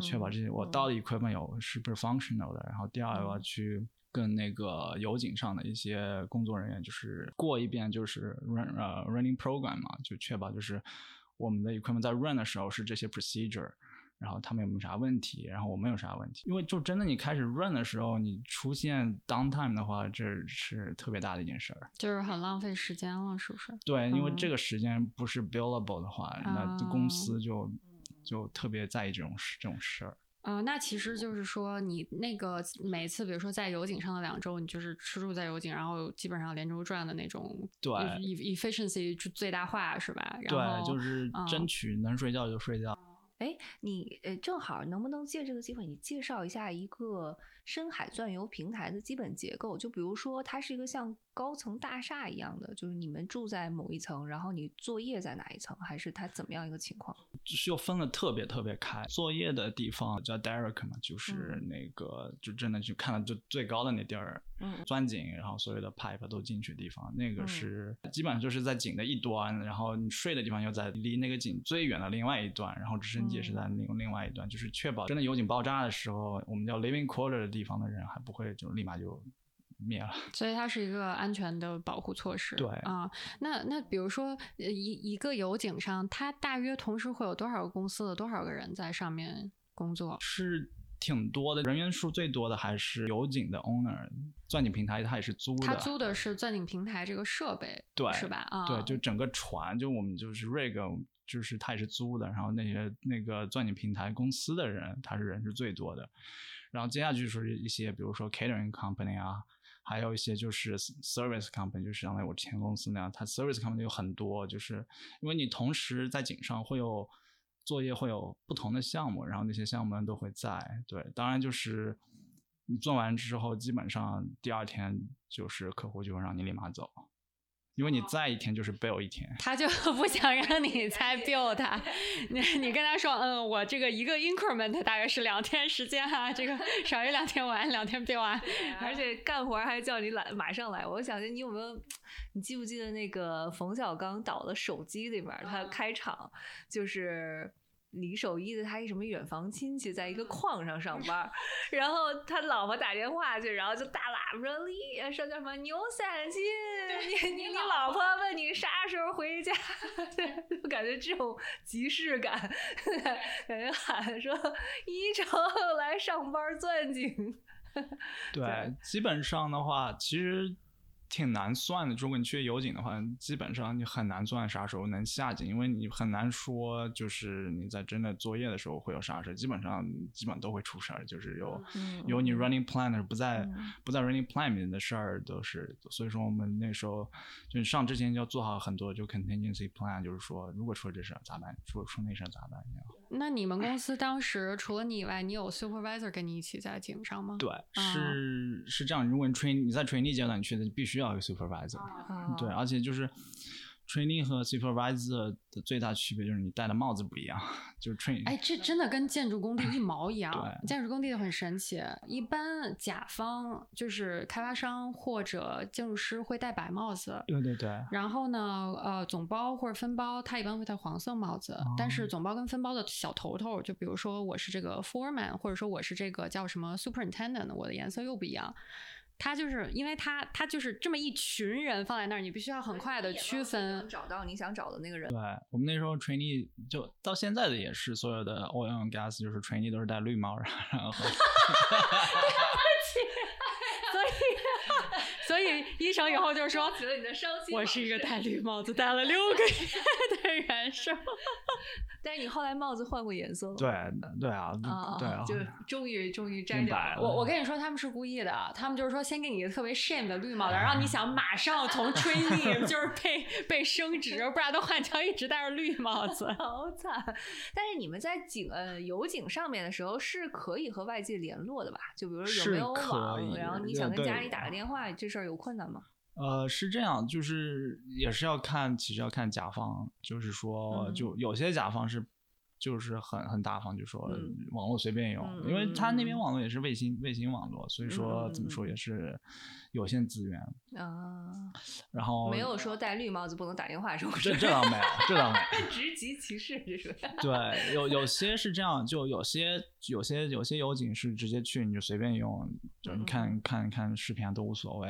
确保这些我到的 equipment 有是不是 functional 的，然后第二我要去。跟那个油井上的一些工作人员，就是过一遍，就是 run 呃 running program 嘛，就确保就是我们的 equipment 在 run 的时候是这些 procedure，然后他们有没有啥问题，然后我们有啥问题。因为就真的你开始 run 的时候，你出现 downtime 的话，这是特别大的一件事儿，就是很浪费时间了，是不是？对，因为这个时间不是 billable 的话，那公司就就特别在意这种事这种事儿。呃，那其实就是说，你那个每次，比如说在油井上的两周，你就是吃住在油井，然后基本上连轴转的那种，对，efficiency 最大化是吧？对，就是争取能睡觉就睡觉。哎，你呃，正好能不能借这个机会，你介绍一下一个深海钻油平台的基本结构？就比如说，它是一个像高层大厦一样的，就是你们住在某一层，然后你作业在哪一层，还是它怎么样一个情况？就是又分的特别特别开。作业的地方叫 Derek 嘛，就是那个就真的就看了就最高的那地儿，嗯，钻井，然后所有的 pipe 都进去的地方，那个是基本上就是在井的一端，然后你睡的地方又在离那个井最远的另外一端，然后直升机也是在另另外一端，就是确保真的油井爆炸的时候，我们叫 living quarter 的地方的人还不会就立马就灭了。所以它是一个安全的保护措施。对啊，那那比如说呃一一个油井上，它大约同时会有多少个公司的多少个人在上面工作？是挺多的，人员数最多的还是油井的 owner，钻井平台它也是租的。它租的是钻井平台这个设备，对是吧？啊，对，就整个船，就我们就是 rig，就是它也是租的，然后那些那个钻井平台公司的人，他是人是最多的，然后接下去就是一些，比如说 catering company 啊，还有一些就是 service company，就是相当于我前公司那样，它 service company 有很多，就是因为你同时在井上会有作业，会有不同的项目，然后那些项目呢都会在，对，当然就是你做完之后，基本上第二天就是客户就会让你立马走。因为你在一天就是 bill 一天，他就 不想让你再 bill 他，你你跟他说，嗯，我这个一个 increment 大约是两天时间啊，这个少于两天我按两天 bill 啊，而且干活还叫你来马上来。我想着你有没有，你记不记得那个冯小刚导的手机里面，他开场就是。李守一的他一什么远房亲戚在一个矿上上班，然后他老婆打电话去，然后就大喇叭说：“李说叫什么牛三金，你你你老婆问你啥时候回家？”就感觉这种即视感，感觉喊说一成来上班钻井。对，基本上的话，其实。挺难算的。如果你去油井的话，基本上你很难算啥时候能下井，因为你很难说，就是你在真的作业的时候会有啥事。基本上基本都会出事儿，就是有有你 running plan 不在不在 running plan 里面的事儿都是。所以说我们那时候就上之前要做好很多就 contingency plan，就是说如果出了这事儿咋办？如果出那事儿咋办？那你们公司当时除了你以外，你有 supervisor 跟你一起在井上吗？对，是是这样。如果你 train 你在 training 阶段，你去的必须要有 supervisor。对，而且就是 training 和 supervisor 的最大区别就是你戴的帽子不一样。就是 train，哎，这真的跟建筑工地一毛一样。对，建筑工地很神奇。一般甲方就是开发商或者建筑师会戴白帽子。对对对。然后呢，呃，总包或者分包他一般会戴黄色帽子。但是总包跟分包的小头头，就比如说我是这个 foreman，或者说我是这个叫什么 superintendent，我的颜色又不一样。他就是因为他他就是这么一群人放在那儿，你必须要很快的区分找到你想找的那个人。对我们那时候 trainee 就到现在的也是所有的 oil and gas 就是 trainee 都是戴绿帽，然后 所以医生以后就说，我是一个戴绿帽子 戴了六个月的人，是吗？但是你后来帽子换过颜色了？对对啊，对啊，就终于终于摘掉了。我我跟你说，他们是故意的，他们就是说先给你一个特别 shame 的绿帽子，然后你想马上从 trainee 就是被被升职，不然的话你要一直戴着绿帽子，好惨。但是你们在警呃油井上面的时候是可以和外界联络的吧？就比如说有没有网，然后你想跟家里打个电话，这事儿有困难吗？呃，是这样，就是也是要看，其实要看甲方，就是说，就有些甲方是，就是很很大方，就说网络随便用，因为他那边网络也是卫星卫星网络，所以说怎么说也是有限资源啊。然后没有说戴绿帽子不能打电话，是吧？这这倒没有，这倒没有，职级歧视这是。对，有有些是这样，就有些有些有些油井是直接去你就随便用，就你看看看视频都无所谓。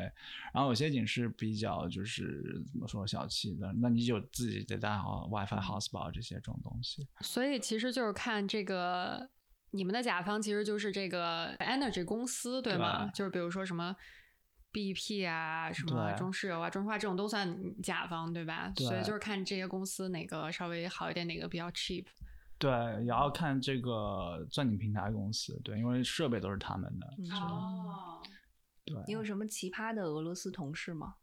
然后有些井是比较就是怎么说小气的，那你就自己得带好 WiFi、Hotspot 这些这种东西。所以其实就是看这个你们的甲方其实就是这个 Energy 公司对吗？就是比如说什么 BP 啊、什么中石油啊、中石化这种都算甲方对吧？所以就是看这些公司哪个稍微好一点，哪个比较 cheap。对，也要看这个钻井平台公司，对，因为设备都是他们的。哦。对，你有什么奇葩的俄罗斯同事吗？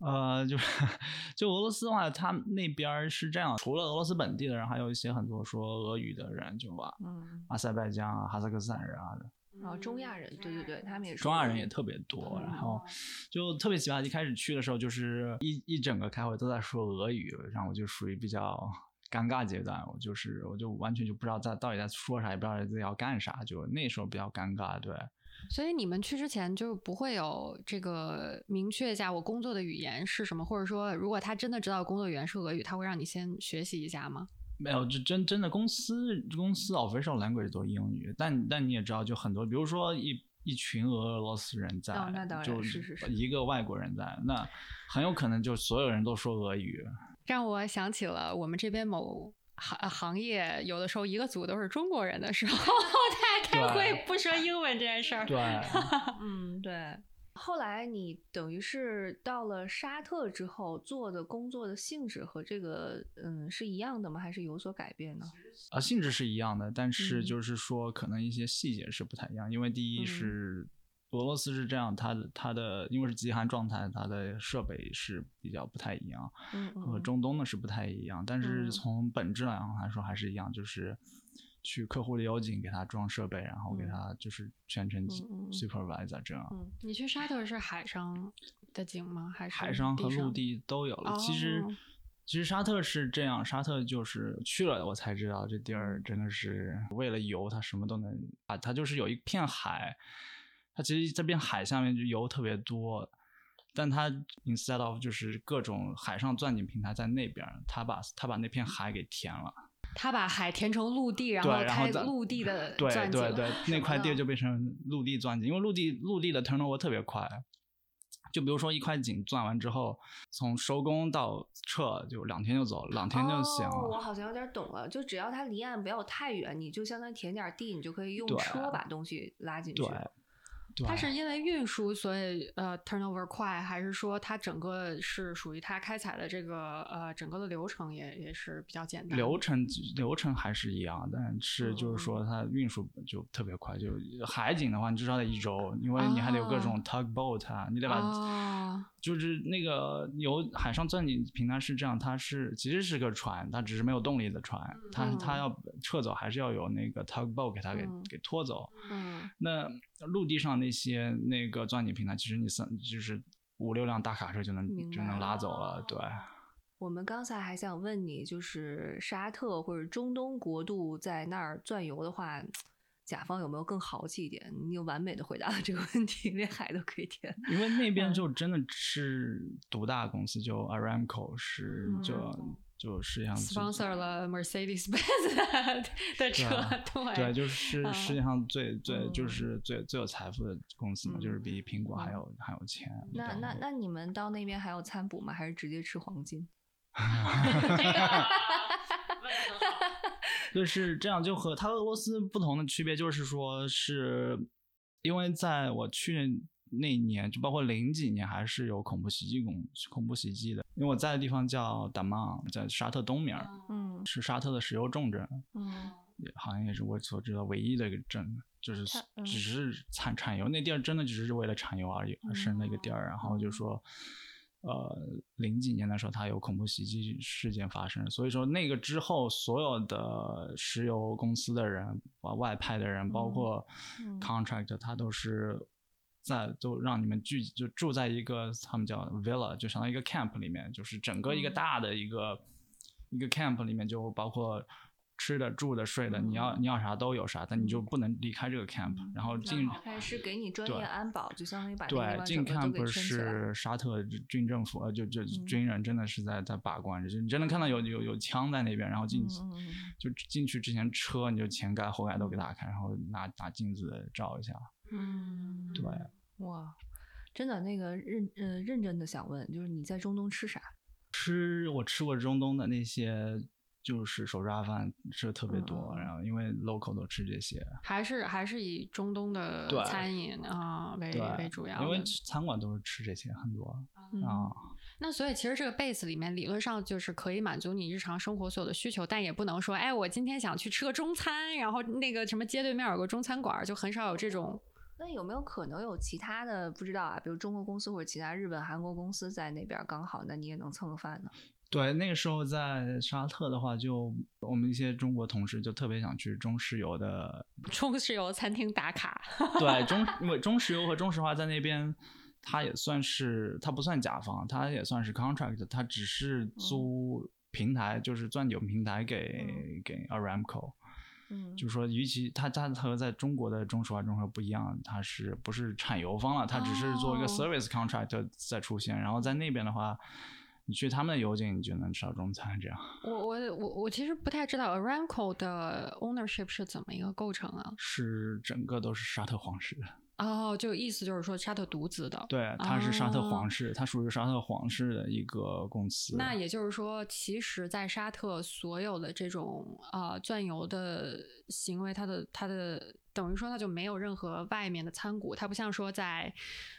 呃，就是就俄罗斯的话，他那边是这样，除了俄罗斯本地的人，还有一些很多说俄语的人，就吧，嗯，阿塞拜疆啊、哈萨克斯坦人啊的，然后中亚人，对对对，他们也是。中亚人也特别多，然后就特别奇葩。一开始去的时候，就是一一整个开会都在说俄语，然后我就属于比较尴尬阶段，我就是我就完全就不知道在到底在说啥，也不知道自己要干啥，就那时候比较尴尬，对。所以你们去之前就不会有这个明确一下我工作的语言是什么，或者说如果他真的知道工作语言是俄语，他会让你先学习一下吗？没有，就真真的公司公司 official language 都是英语，但但你也知道，就很多，比如说一一群俄罗斯人在，哦那当然就是是是一个外国人在，那很有可能就所有人都说俄语。让我想起了我们这边某行行业，有的时候一个组都是中国人的时候，大家开会不说英文这件事儿。对，嗯，对。后来你等于是到了沙特之后，做的工作的性质和这个嗯是一样的吗？还是有所改变呢？啊，性质是一样的，但是嗯就是说可能一些细节是不太一样，因为第一嗯是。俄罗斯是这样，它的它的因为是极寒状态，它的设备是比较不太一样，嗯嗯和中东呢是不太一样，但是嗯从本质来来说还是一样，就是去客户的油井给他装设备，然后给嗯他就是全程 supervisor 这样。嗯你去沙特是海上的景吗？还是海上和陆？地都有了。其实哦，其实沙特是这样，沙特就是去了我才知道这地儿真的是为了油，它什么都能啊，它就是有一片海，它其实这片海下面就油特别多。但它 instead of 就是各种海上钻井平台在那边儿，它把它把那片海给填了，他把海填成陆地，然后开然后陆地的钻井对对，那块地就变成陆地钻井，因为陆地陆地的 turnover 特别快。就比如说一块井钻完之后，从收工到撤就两天就走了，两天就行哦，我。好像有点懂了，就只要它离岸不要太远，你就相当于填点地，你就可以用车把东西拉进去。对，对它是因为运输所以呃 turnover 快，还是说它整个是属于它开采的这个呃整个的流程也也是比较简单？流程流程还是一样，但是嗯就是说它运输就特别快。就海景的话，你至少得一周，因为你还得有各种哦 tugboat 啊，你得把哦，就是那个有海上钻井平台是这样，它是其实是个船，它只是没有动力的船，它嗯它要撤走还是要有那个 tugboat 给它给嗯给拖走。嗯那陆地上那些那个钻井平台，其实你三就是五六辆大卡车就能就能拉走了，对。我们刚才还想问你，就是沙特或者中东国度在那儿钻油的话，甲方有没有更豪气一点？你有完美的回答了这个问题，连海都可以填。因为那边嗯就真的是独大公司，就 Aramco 是就、嗯就世界上 sponsor 了 Mercedes Benz 的车啊，对对，就是嗯世界上最最就嗯是最最有财富的公司嘛，就是嗯比苹果还有还有钱。那那那你们到那边还有餐补吗？还是直接吃黄金？就是这样，就和它俄罗斯不同的区别就是说，是因为在我去那一年，就包括零几年，还是有恐怖袭击恐恐怖袭击的。因为我在的地方叫达曼，在沙特东面儿，嗯。是沙特的石油重镇，嗯。也好像也是我所知道唯一的一个镇，就是只是产产油，那地儿真的只是为了产油而已而生的一个地儿。然后就说，呃，零几年的时候，它有恐怖袭击事件发生，所以说那个之后，所有的石油公司的人，啊外派的人，包括嗯 contract，他都是。在都让你们聚就住在一个他们叫 villa，就相当于一个 camp 里面，就是整个一个嗯大的一个、一个 camp 里面就包括吃的、住的、睡的，你要嗯你要啥都有啥，但你就嗯不能离开这个 camp，、然后进还是给你专对业安保，就相当于把对进 camp。是沙特军政府呃就就嗯军人真的是在在把关，就你真的看到有有有枪在那边，然后进嗯嗯嗯就进去之前车你就前盖后盖都给打开，然后拿拿镜子照一下，嗯，对。哇，真的那个认呃认真的想问，就是你在中东吃啥？吃我吃过中东的那些就是手抓饭吃的特别多，然后因为 local 都吃这些，还是还是以中东的餐饮啊、为为主要的，因为餐馆都是吃这些很多嗯啊。那所以其实这个 base 里面理论上就是可以满足你日常生活所有的需求，但也不能说，哎，我今天想去吃个中餐，然后那个什么街对面有个中餐馆，就很少有这种。那有没有可能有其他的不知道啊？比如中国公司或者其他日本、韩国公司在那边刚好，那你也能蹭个饭呢？对，那个时候在沙特的话，就我们一些中国同事就特别想去中石油的，中石油餐厅打卡，对 中，因为中石油和中石化在那边，它也算是它不算甲方，它也算是 contract，它只是租平台，就是钻井平台给、给 Aramco。嗯，就是说，与其它它和在中国的中石化、中石油不一样，它是不是产油方了？它只是做一个哦 service contract 在出现，然后在那边的话，你去他们的油井，你就能吃到中餐这样。我我我我其实不太知道 Aramco 的 ownership 是怎么一个构成啊？是整个都是沙特皇室的，哦，就意思就是说沙特独资的。对，它是沙特皇哦室，它属于沙特皇室的一个公司。那也就是说，其实，在沙特所有的这种啊钻油的行为，它的它的等于说它就没有任何外面的参股，它不像说在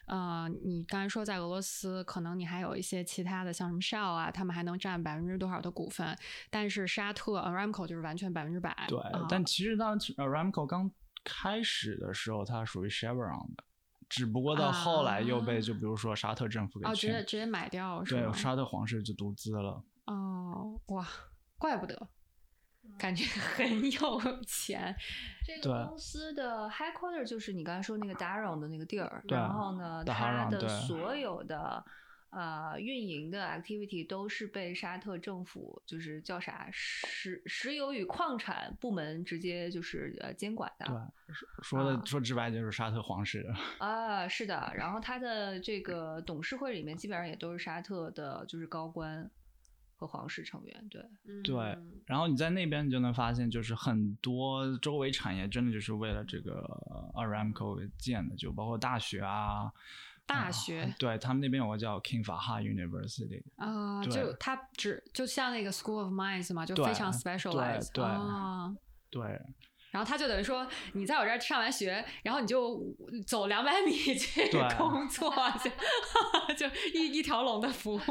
呃你刚才说在俄罗斯，可能你还有一些其他的像什么 Shell 啊，他们还能占百分之多少的股份，但是沙特 Aramco 就是完全百分之百。对，啊但其实当 Aramco 刚开始的时候，它属于 Chevron 的，只不过到后来又被啊就比如说沙特政府给哦，直接，直接买掉是吗？对，沙特皇室就独资了。哦，哇，怪不得，感觉很有钱。这个公司的 headquarter 就是你刚才说那个 Daron 的那个地儿，然后呢它的所有的呃运营的 activity 都是被沙特政府就是叫啥石石油与矿产部门直接就是呃监管的。对，说的、啊说直白就是沙特皇室。啊，是的，然后它的这个董事会里面基本上也都是沙特的，就是高官和皇室成员。对，对嗯然后你在那边你就能发现，就是很多周围产业真的就是为了这个 Aramco 建的，就包括大学啊。啊大学对他们那边有个叫 King Fahd University，啊、对就它只就像那个 School of Mines 嘛，就非常 specialized 对啊。对，然后他就等于说，你在我这儿上完学，然后你就走两百米去工作，就 就一一条龙的服务。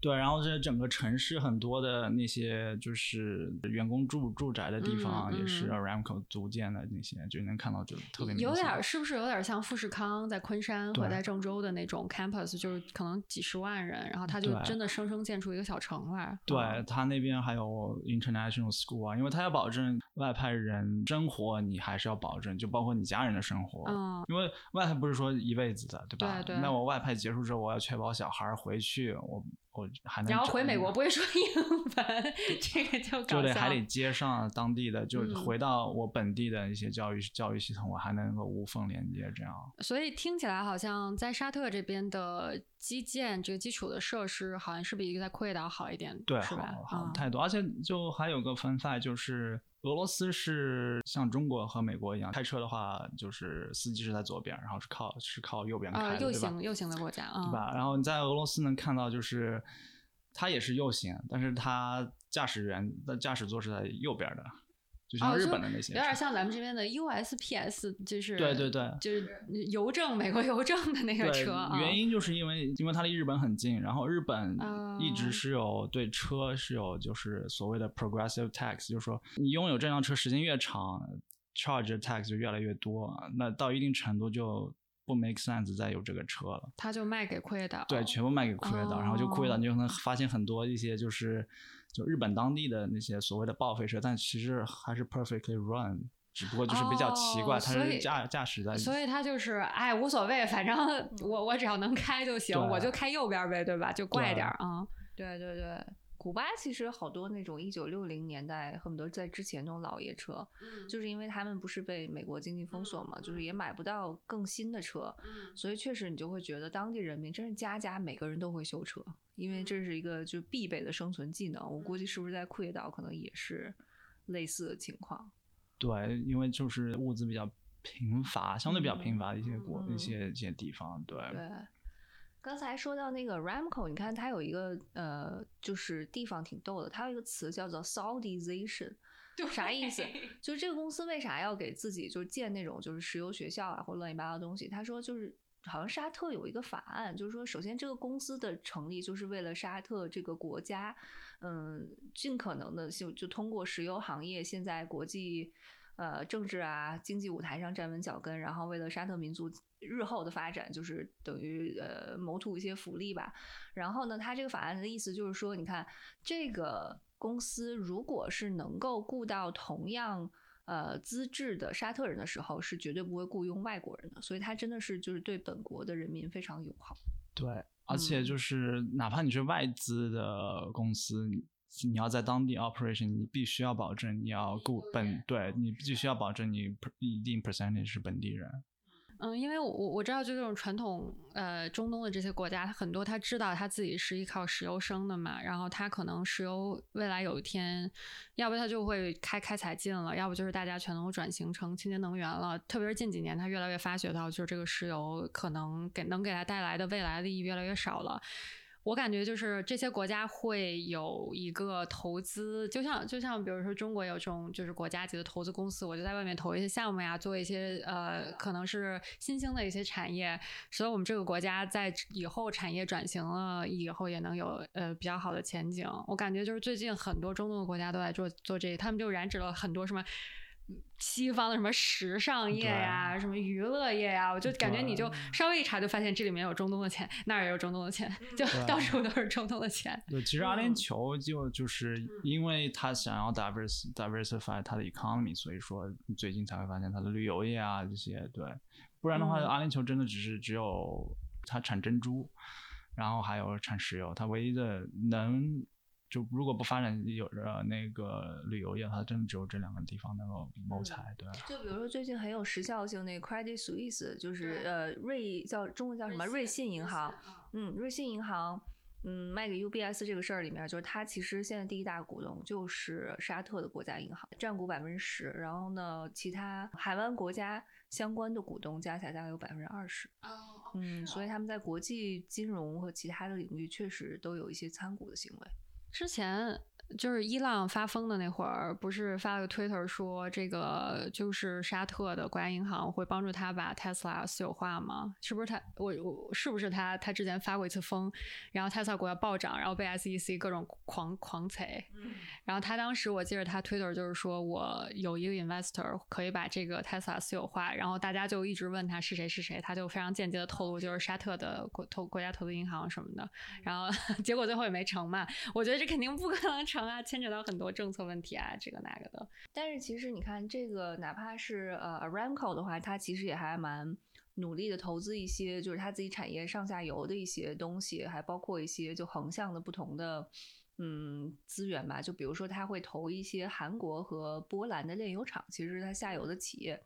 对，然后这整个城市很多的那些就是员工住住宅的地方，嗯也是嗯 Aramco 组建的那些，就能看到就特别。有点儿是不是有点像富士康在昆山和在郑州的那种 campus，就是可能几十万人，然后他就真的生生建出一个小城来。对嗯他那边还有 international school 啊，因为他要保证外派人生活，你还是要保证，就包括你家人的生活。嗯因为外派不是说一辈子的，对吧？对对那我外派结束之后，我要确保小孩儿回去，我我还能然后回美国不会说英文，这个就就得还得接上当地的，就嗯回到我本地的一些教育教育系统，我还能够无缝连接，这样。所以听起来好像在沙特这边的基建这个基础的设施，好像是比在库页岛好一点，对，是吧好？太多，而且就还有个分 fact，就是俄罗斯是像中国和美国一样，开车的话就是司机是在左边，然后是靠是靠右边的，对吧？右行右行的国家啊，对吧？然后你在俄罗斯能看到，就是它也是右行，但是它驾驶员的驾驶座是在右边的，就像日本的那些车，有点像咱们这边的 USPS，就是对对对就是邮政美国邮政的那个车啊。原因就是因为因为它离日本很近，然后日本一哦直是有对车是有就是所谓的 progressive tax，就是说你拥有这辆车时间越长，charge tax 就越来越多，那到一定程度就不 make sense 再有这个车了。他就卖给库页岛，对，全部卖给库页岛，然后就库页岛哦你就能发现很多一些就是就日本当地的那些所谓的报废车，但其实还是 perfectly run，只不过就是比较奇怪，它哦是驾驾驶在所以他就是哎无所谓，反正我我只要能开就行，我就开右边呗，对吧？就怪点儿啊。对对对，古巴其实好多那种一九六零年代，恨不得在之前那种老爷车，就是因为他们不是被美国经济封锁嘛，就是也买不到更新的车，所以确实你就会觉得当地人民真是家家每个人都会修车，因为这是一个就必备的生存技能。我估计是不是在库页岛可能也是类似的情况。对，因为就是物资比较贫乏，相对比较贫乏的一些国、嗯一些一些地方，对。对，刚才说到那个 Ramco，你看它有一个呃，就是地方挺逗的，它有一个词叫做 Saudization，啥意思？就是这个公司为啥要给自己就是建那种就是石油学校啊或乱七八糟东西？他说就是。好像沙特有一个法案，就是说，首先这个公司的成立就是为了沙特这个国家，嗯，尽可能的就就通过石油行业现在国际呃政治啊经济舞台上站稳脚跟，然后为了沙特民族日后的发展，就是等于呃谋图一些福利吧。然后呢，他这个法案的意思就是说，你看这个公司如果是能够雇到同样。呃，资质的沙特人的时候是绝对不会雇佣外国人的，所以他真的是就是对本国的人民非常友好。对，而且嗯就是哪怕你是外资的公司，你你要在当地 operation，你必须要保证你要雇本，对你必须要保证你一定 percentage 是本地人。嗯，因为我我知道，就这种传统呃中东的这些国家，很多他知道他自己是依靠石油生的嘛，然后他可能石油未来有一天，要不他就会开开采尽了，要不就是大家全都转型成清洁能源了。特别是近几年，他越来越发觉到，就是这个石油可能给能给他带来的未来利益越来越少了。我感觉就是这些国家会有一个投资，就像就像比如说中国有这种就是国家级的投资公司，我就在外面投一些项目呀，做一些呃可能是新兴的一些产业，使得我们这个国家在以后产业转型了以后也能有呃比较好的前景。我感觉就是最近很多中东的国家都在做做这，他们就染指了很多什么。西方的什么时尚业呀，什么娱乐业呀，我就感觉你就稍微一查就发现这里面有中东的钱，那儿也有中东的钱，就到处都是中东的钱。对，其实阿联酋就就是因为他想要 divers diversify 它的 economy，所以说最近才会发现它的旅游业啊这些，对，不然的话阿联酋真的只是只有它产珍珠，然后还有产石油，它唯一的能。就如果不发展有着那个旅游业，它真的只有这两个地方能够谋财，对。就比如说最近很有时效性那个 Credit Suisse，就是呃瑞叫中文叫什么瑞信银行，嗯，瑞信银行，嗯，卖给 UBS 这个事儿里面，就是它其实现在第一大股东就是沙特的国家银行，占股百分之十，然后呢，其他海湾国家相关的股东加起来大概有百分之二十。哦，嗯，所以他们在国际金融和其他的领域确实都有一些参股的行为。之前就是伊朗发疯的那会儿，不是发了个 Twitter 说这个就是沙特的国家银行会帮助他把 Tesla 私有化吗？是不是他？我我是不是他？他之前发过一次疯，然后 Tesla 股价暴涨，然后被 SEC 各种狂狂踩。然后他当时我记得他 Twitter 就是说我有一个 investor 可以把这个 Tesla 私有化，然后大家就一直问他是谁是谁，他就非常间接的透露就是沙特的国投国家投资银行什么的。然后 结果最后也没成嘛。我觉得这肯定不可能成。啊，牵扯到很多政策问题啊，这个那个的。但是其实你看，这个哪怕是呃 Aramco 的话，它其实也还蛮努力的投资一些，就是它自己产业上下游的一些东西，还包括一些就横向的不同的嗯资源吧。就比如说，他会投一些韩国和波兰的炼油厂，其实是它下游的企业。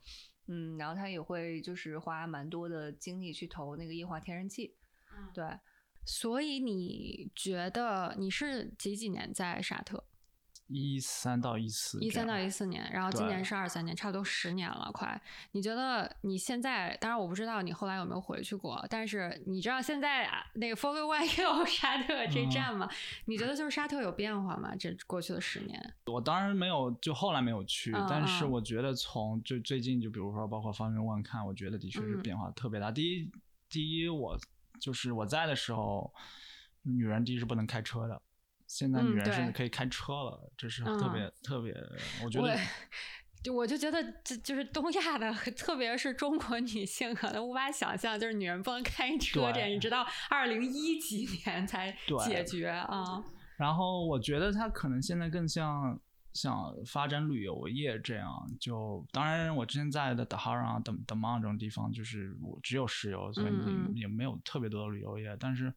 嗯，然后他也会就是花蛮多的精力去投那个液化天然气。嗯，对。所以你觉得你是几几年在沙特？一三到一四，一三到一四年，然后今年是二三年，差不多十年了，快。你觉得你现在？当然我不知道你后来有没有回去过，但是你知道现在那个 One 有沙特这站吗？你觉得就是沙特有变化吗？这过去的十年？我当然没有，就后来没有去，但是我觉得从就最近，就比如说包括 Fogo One 看，我觉得的确是变化特别大。第一，第一我。就是我在的时候，女人第一是不能开车的，现在女人甚至可以开车了，这是特别特别，我觉得，就我就觉得这就是东亚的，特别是中国女性可能无法想象，就是女人不能开车这，你直到二零一几年才解决啊。然后我觉得它可能现在更像。像发展旅游业这样，就当然我之前在的 Dahara 等等这种地方，就是我只有石油，所以也没有特别多的旅游业。但是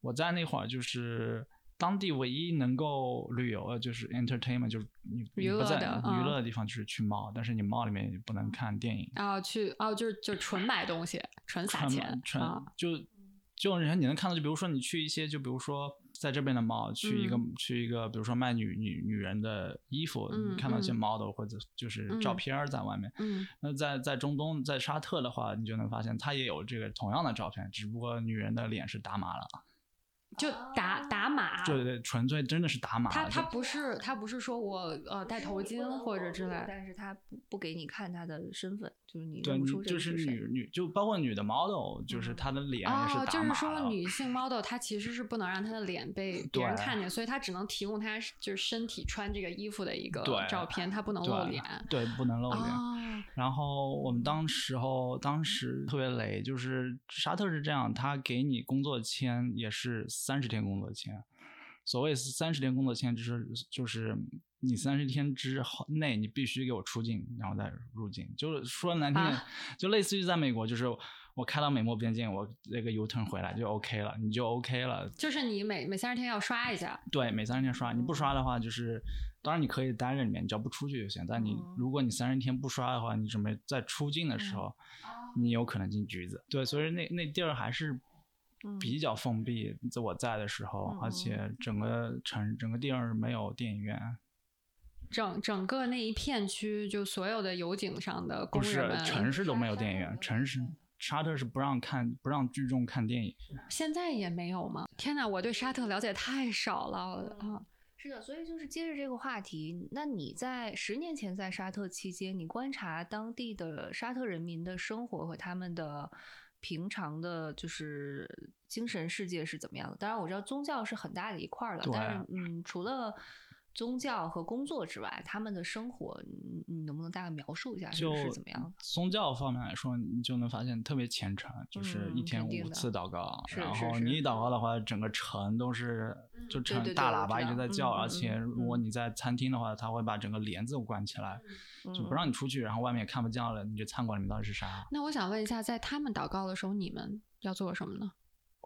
我在那会儿，就是当地唯一能够旅游的，就是 entertainment，就是你你不在娱乐的地方，就是去 mall，但是你 mall 里面不能看电影。哦，去哦，就是就纯买东西，纯撒钱，纯就就人你能看到，就比如说你去一些，就比如说。在这边的 mall 去一个去一个，比如说卖女女女人的衣服，你看到一些 model 或者就是照片在外面。那在在中东，在沙特的话，你就能发现它也有这个同样的照片，只不过女人的脸是打码了。就打打码，对对对，纯粹真的是打码。他他不是他不是说我呃戴头巾或者之类，但是他不不给你看他的身份，就是你认不出这是女女，就包括女的 model，就是她的脸也是打码。就是说女性 model 她其实是不能让她的脸被别人看见，所以她只能提供她就是身体穿这个衣服的一个照片，她不能露脸。对，不能露脸。然后我们当时候当时特别雷，就是沙特是这样，他给你工作签也是三十天工作签。所谓三十天工作签，就是就是你三十天之内你必须给我出境，然后再入境。就是说难听点，就类似于在美国，就是我开到美墨边境，我那个 U turn 回来就 OK 了，你就 OK 了。就是你每每三十天要刷一下。对，每三十天刷，你不刷的话就是。当然你可以待在里面，你只要不出去就行。但你如果你三十天不刷的话，你准备在出境的时候，你有可能进局子。对，所以那那地儿还是嗯比较封闭。在我在的时候，嗯而且整个城整个地儿没有电影院，整整个那一片区，就所有的油井上的不是工人们，城市都没有电影院，城市沙特是不让看不让聚众看电影。现在也没有吗？天哪，我对沙特了解太少了啊！是的，所以就是接着这个话题，那你在十年前在沙特期间，你观察当地的沙特人民的生活和他们的平常的，就是精神世界是怎么样的？当然，我知道宗教是很大的一块儿了，但是嗯，除了宗教和工作之外，他们的生活，你你能不能大概描述一下是就是怎么样的？宗教方面来说，你就能发现特别虔诚，就是一嗯天五次祷告，是是是然后你一祷告的话，整个城都是就成大喇叭一直在叫，而且嗯如果嗯你在餐厅的话，他会把整个帘子关起来，就不嗯让你出去，然后外面也看不见了，你这餐馆里面到底是啥？那我想问一下，在他们祷告的时候，你们要做什么呢？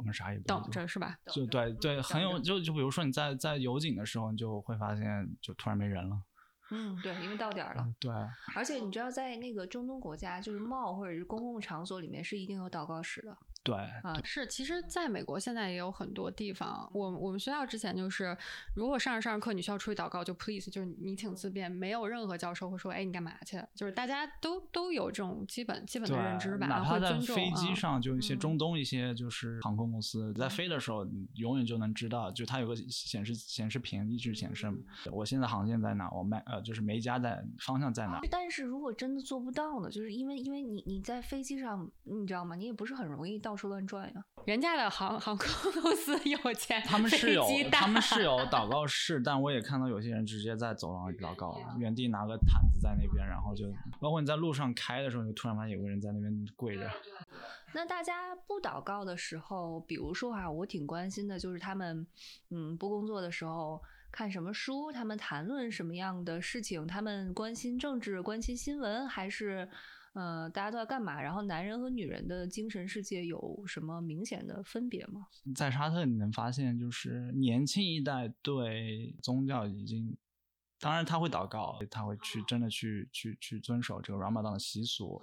我们啥也不等做着是吧？就对对，很有就就比如说你在在油井的时候，你就会发现就突然没人了。嗯，对，因为到点儿了。对，而且你知道，在那个中东国家，就是 mall 或者是公共场所里面是一定有祷告室的对，啊。是，其实在美国现在也有很多地方，我我们学校之前就是，如果上着上着课你需要出去祷告，就 please，就是你请自便，没有任何教授会说，哎，你干嘛去？就是大家都都有这种基本基本的认知吧，哪怕在会尊重。飞机嗯上，就一些嗯中东一些就是航空公司在飞的时候，你永远就能知道，就它有个显示显示屏一直显示，嗯我现在航线在哪，我卖呃就是每一家在方向在哪。但是如果真的做不到呢？就是因为因为你你在飞机上，你知道吗？你也不是很容易到处乱转呀。人家的航 航空公司有钱，他们是有他们是有祷告室，但我也看到有些人直接在走廊里祷告，原地拿个毯子在那边，然后就包括你在路上开的时候，你突然发现有个人在那边跪着。那大家不祷告的时候，比如说哈、我挺关心的就是他们，嗯，不工作的时候看什么书，他们谈论什么样的事情，他们关心政治、关心新闻，还是呃大家都在干嘛？然后男人和女人的精神世界有什么明显的分别吗？在沙特你能发现，就是年轻一代对宗教已经，当然他会祷告，他会去真的去去去遵守这个 Ramadan 的习俗，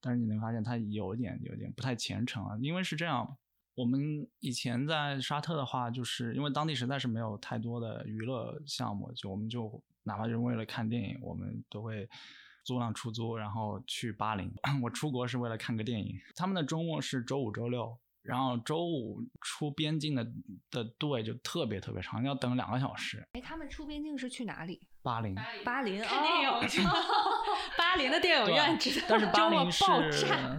但是你能发现他有点有点不太虔诚啊，因为是这样。我们以前在沙特的话，就是因为当地实在是没有太多的娱乐项目，就我们就哪怕就是为了看电影，我们都会租辆出租，然后去巴林。我出国是为了看个电影。他们的周末是周五、周六，然后周五出边境的的队就特别特别长，要等两个小时。哎，他们出边境是去哪里？巴林，巴林看电影 巴林的电影院知道但是巴周末林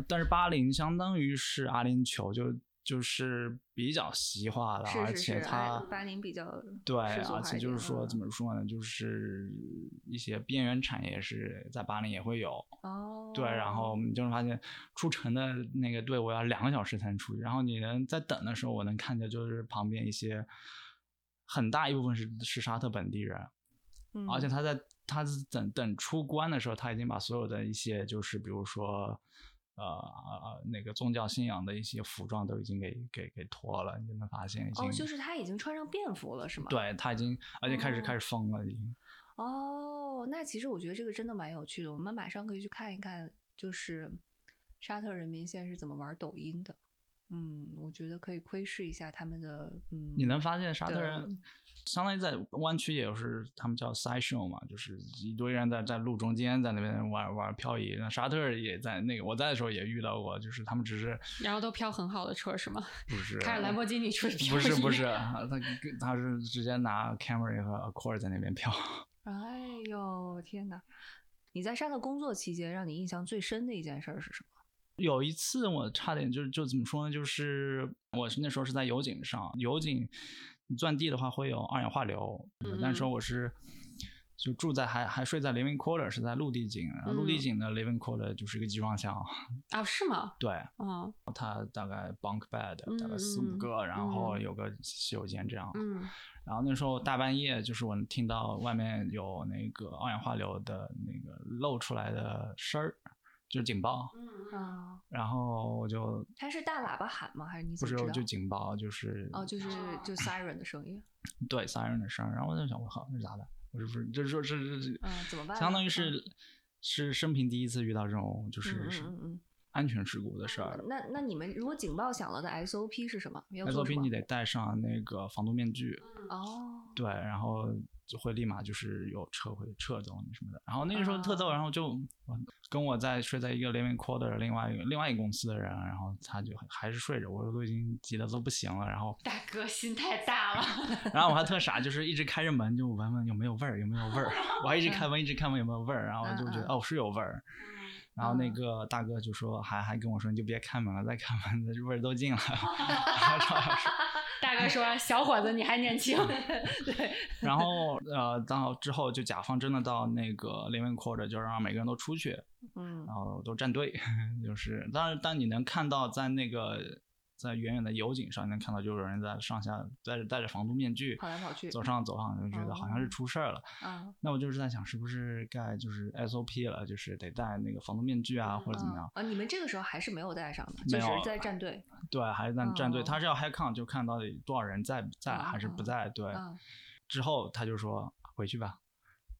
但是巴林相当于是阿联酋，就就是比较西化了，而是是是，且它哎巴林比较对，而且就是说怎嗯。么说呢，就是一些边缘产业是在巴林也会有。哦，对，然后。你就会发现出城的那个队伍要两个小时才能出去，然后你能在等的时候，我能看见就是旁边一些很大一部分是是沙特本地人，嗯而且他在他是等等出关的时候，他已经把所有的一些就是比如说呃呃那个宗教信仰的一些服装都已经给给给脱了，你就能发现已经、哦，就是他已经穿上便服了，是吗？。对他已经而且开始哦开始疯了已经。哦，那其实我觉得这个真的蛮有趣的，我们马上可以去看一看，就是沙特人民现在是怎么玩抖音的。嗯，我觉得可以窥视一下他们的，嗯，你能发现沙特人，相当于在湾区也是他们叫 side show 嘛，就是一堆人在在路中间在那边玩玩漂移。那沙特也在那个我在的时候也遇到过，就是他们只是然后都漂很好的车是吗？不是开着兰博基尼出去不是不是，他他是直接拿 Camry 和 Accord 在那边漂。哎呦天哪！你在沙特工作期间，让你印象最深的一件事儿是什么？有一次我差点就是就怎么说呢，就是我是那时候是在油井上，油井你钻地的话会有二氧化硫，那时候我是就住在还还睡在 living quarter 是在陆地井，然后陆地嗯。井的 living quarter 就是一个集装箱，啊？是吗？对，嗯它大概 bunk bed 大概嗯四五嗯个，然后嗯。有个洗手间这样，嗯。然后那时候大半夜，就是我听到外面有那个二氧化硫的那个漏出来的声儿，就是警报。啊，然后我就他是大喇叭喊吗？还是你不是我怎么知道？就警报，就是哦，就是就 siren 的声音。对 siren 的声儿。然后我就想，我靠，那是咋的？我是不是就是说是是是，嗯怎么办相当于是是生平第一次遇到这种，就是嗯是嗯嗯安全事故的事儿。那那你们如果警报响了的 SOP 是什么？SOP 你得戴上那个防毒面具，哦，对，然后就会立马就是有车会撤走你什么的。然后那个时候特逗，然后就我跟我在睡在一个 living quarter 另外一个另外一个公司的人，然后他就还是睡着，我都已经急得都不行了，然后大哥心太大了。然后我还特傻，就是一直开着门就闻闻有没有味儿，有没有味儿，我还一直开门一直开门有没有味儿，然后就觉得哦是有味儿。然后那个大哥就说，还还跟我说，你就别开门了，再开门，这味儿都进来了。大哥说：“小伙子，你还年轻。对，然后呃，到之后就甲方真的到那个 living quarter，就让每个人都出去，嗯然后都站队，就是当然，当你能看到在那个在远远的油井上，你能看到就有人在上下戴着戴着防毒面具跑来跑去走上走上，就觉得好像是出事儿了。啊，那我就是在想，是不是该就是 SOP 了，就是得戴那个防毒面具啊，或者怎么样？啊，你们这个时候还是没有戴上的，就是在站队。对，还是在站队，哦他是要 head count，就看到底多少人在在嗯还是不在。对，嗯，之后他就说回去吧，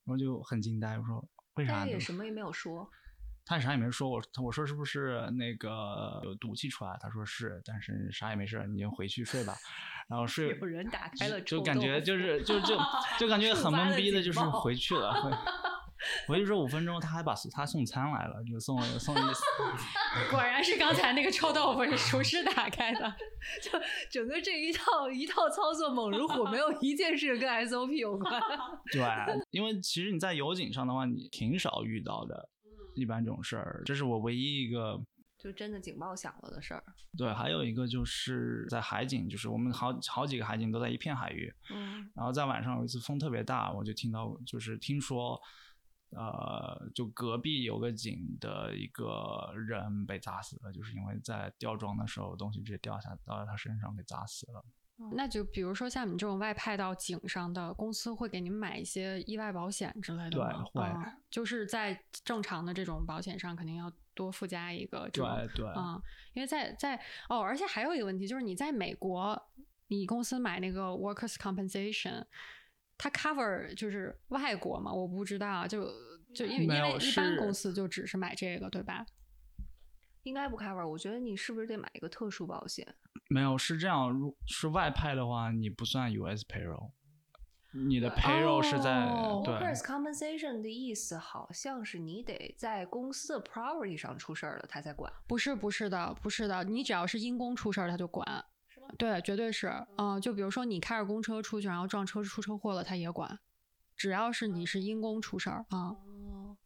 我就很惊呆，我说为啥？也什么也没有说。他啥也没说，我我说是不是那个有毒气出来？他说是，但是啥也没事，你就回去睡吧。然后睡有人打开了就感觉就是就就 就感觉很懵逼的，就是回去了。回回去之后五分钟，他还把他送餐来了，就送了送一 果然是刚才那个臭豆腐是厨师打开的。就整个这一套一套操作猛如虎，没有一件事跟 SOP 有关。对，因为其实你在油井上的话，你挺少遇到的，一般这种事儿，这是我唯一一个。就真的警报响了的事儿。对，还有一个就是在海景，就是我们好好几个海景都在一片海域，嗯然后在晚上有一次风特别大，我就听到，就是听说，呃，就隔壁有个井的一个人被砸死了，就是因为在吊装的时候东西直接掉下到他身上给砸死了。那就比如说像你这种外派到井上的公司，会给您买一些意外保险之类的对吗？会嗯就是在正常的这种保险上，肯定要多附加一个这种对对，嗯，因为在在哦，而且还有一个问题就是你在美国，你公司买那个 workers compensation，它 cover 就是外国嘛？我不知道，就就因为因为一般公司就只是买这个，对吧？应该不 cover。我觉得你是不是得买一个特殊保险？没有是这样，如是外派的话，你不算 US payroll，你的 payroll 是在、哦对 Workers compensation 的意思好像是你得在公司的 property 上出事儿了，他才管。不是，不是的，不是的，你只要是因公出事儿，他就管。对，绝对是。嗯、就比如说你开着公车出去，然后撞车出车祸了，他也管。只要是你是因公出事儿啊、哦，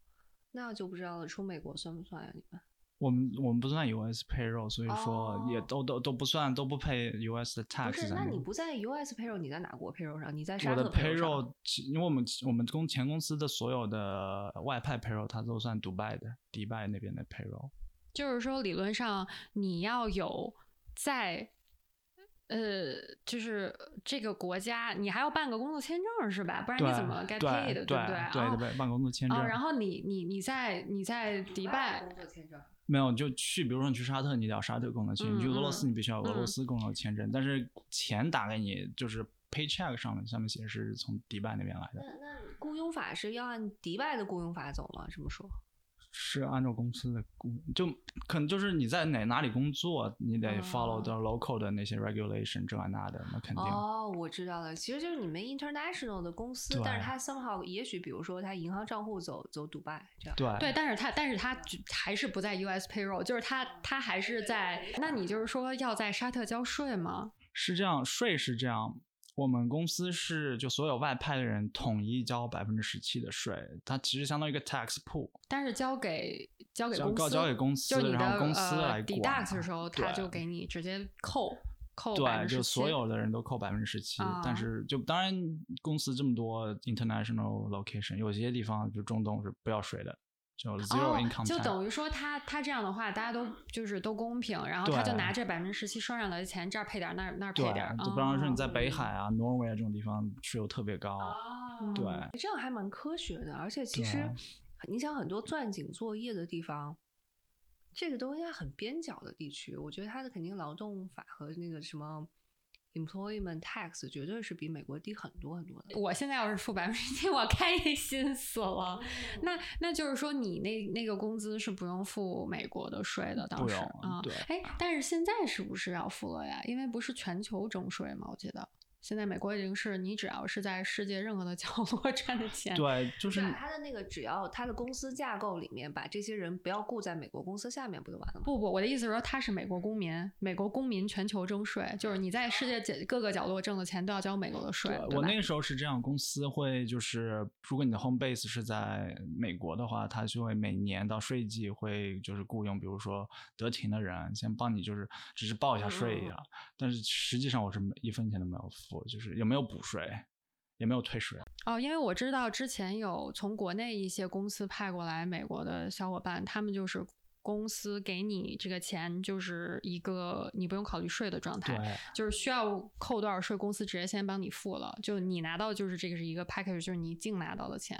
那就不知道了。出美国算不算呀？你们？我们我们不算 US payroll，所以说也哦都都都不算都不配 US 的 tax 不是，那你不在 US payroll，你在哪国 payroll 上？你在我沙特的 payroll 上因为我们我们公前公司的所有的外派 payroll，它都算迪拜的，迪拜那边的 payroll。就是说，理论上你要有在，呃，就是这个国家，你还要办个工作签证是吧？不然你怎么 get 对 paid，对不对？对对对，办工作签证。哦，然后你你你在你在迪拜，工作签证。没有，就去，比如说你去沙特，你得要沙特工作签证；你去俄罗斯，嗯你必须要俄罗嗯斯工作签证。但是钱打给你，就是 paycheck 上面上面写是从迪拜那边来那的，那雇佣法是要按迪拜的雇佣法走吗？这么说？是按照公司的工，就可能就是你在哪哪里工作，你得 follow 哦的 local 的那些 regulation 这那的，那肯定。哦，我知道了，其实就是你们 international 的公司，但是对它 somehow 也许比如说它银行账户走走迪拜这样。对对，但是他但是他只还是不在 US payroll，就是他他还是在，那你就是说要在沙特交税吗？是这样，税是这样。我们公司是就所有外派的人统一交百分之十七的税，它其实相当于一个 tax pool。但是交给交给交公司，交给公司就你的然后公司呃来管 deduct 的时候，他就给你直接扣扣对，就17%所有的人都扣百分之十七啊，但是就当然公司这么多 international location，有些地方就中东是不要税的，哦就等于说他他这样的话，大家都就是都公平，然后他就拿这百分之十七收上来的钱，这儿配点儿，那儿那儿配点儿，，就比方说你在哦北海啊、挪威啊这种地方税又特别高，哦对。这样还蛮科学的，而且其实你想很多钻井作业的地方，这个都应该很边角的地区，我觉得它的肯定劳动法和那个什么 employment tax 绝对是比美国低很多很多的。我现在要是付百分之七，我开心死了。那那就是说，你那那个工资是不用付美国的税的，当时啊。对哎，但是现在是不是要付了呀？因为不是全球征税吗，我记得现在美国已经是你只要是在世界任何的角落 赚的钱，对，就是对他的那个，只要他的公司架构里面把这些人不要雇在美国公司下面，不就完了吗？不不，我的意思是说他是美国公民，美国公民全球征税，就是你在世界角各个角落挣的钱都要交美国的税。我那个时候是这样，公司会就是，如果你的 home base 是在美国的话，他就会每年到税季会就是雇佣，比如说德勤的人，先帮你就是只是报一下税呀、但是实际上我是没一分钱都没有付，就是有没有补税，也没有退税。哦，因为我知道之前有从国内一些公司派过来美国的小伙伴，他们就是公司给你这个钱，就是一个你不用考虑税的状态，就是需要扣多少税，公司直接先帮你付了，就你拿到就是这个是一个 package，就是你净拿到的钱，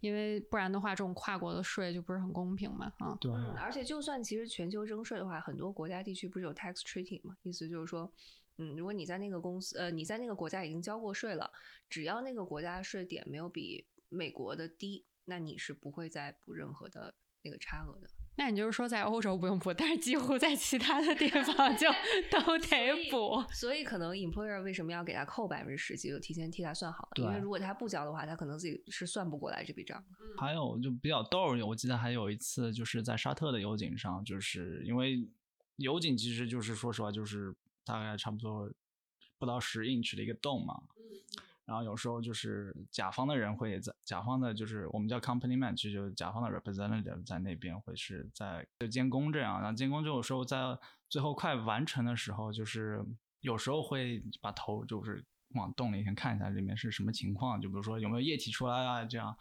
因为不然的话，这种跨国的税就不是很公平嘛，啊，对，嗯，而且就算其实全球征税的话，很多国家地区不是有 tax treaty 嘛？意思就是说，嗯，如果你在那个公司，呃，你在那个国家已经交过税了，只要那个国家税点没有比美国的低，那你是不会再补任何的那个差额的。那你就是说在欧洲不用补，但是几乎在其他的地方就 都得补。所以可能 employer 为什么要给他扣百分之十几，就提前替他算好了，因为如果他不交的话，他可能自己是算不过来这笔账。还有就比较逗，我记得还有一次就是在沙特的油井上，就是因为油井其实就是说实话就是大概差不多不到十 inch 的一个洞嘛。然后有时候就是甲方的人会在甲方的，就是我们叫 company man，其实就是甲方的 representative 在那边会是在就监工这样。然后监工就有时候在最后快完成的时候，就是有时候会把头就是往洞里先看一下里面是什么情况，就比如说有没有液体出来啊，这样。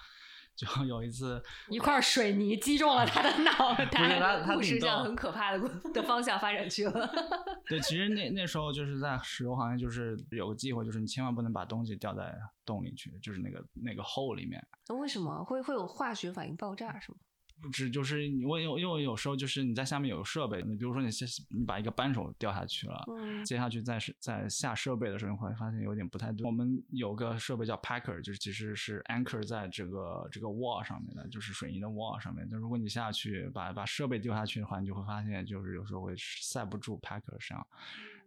就 有一次，一块水泥击中了他的脑 袋。他他故事向很可怕的的方向发展去了。对，其实那那时候就是在石油行业，就是有个忌讳，就是你千万不能把东西掉在洞里去，就是那个那个 hole 里面。那为什么会会有化学反应爆炸是吗？不止就是你我有因为有时候就是你在下面有设备，你比如说你下你把一个扳手掉下去了，嗯接下去再是在下设备的时候，你会发现有点不太对。我们有个设备叫 packer，就是其实是 anchor 在这个这个 wall 上面的，就是水泥的 wall 上面。那如果你下去把把设备丢下去的话，你就会发现就是有时候会塞不住 packer 上。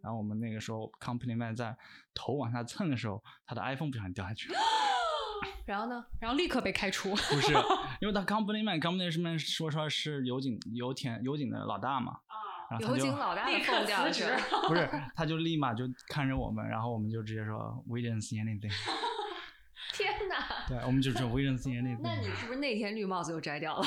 然后我们那个时候 company man 在头往下蹭的时候，他的 iPhone 不小心掉下去了。然后呢？然后立刻被开除。不是，因为他 company man，company man 说出来是油井油田油井的老大嘛，然后他就油井老大的立刻辞职。不是，他就立马就看着我们，然后我们就直接说 we didn't see anything，天哪！对，我们就说 we didn't see anything。那你是不是那天绿帽子又摘掉了？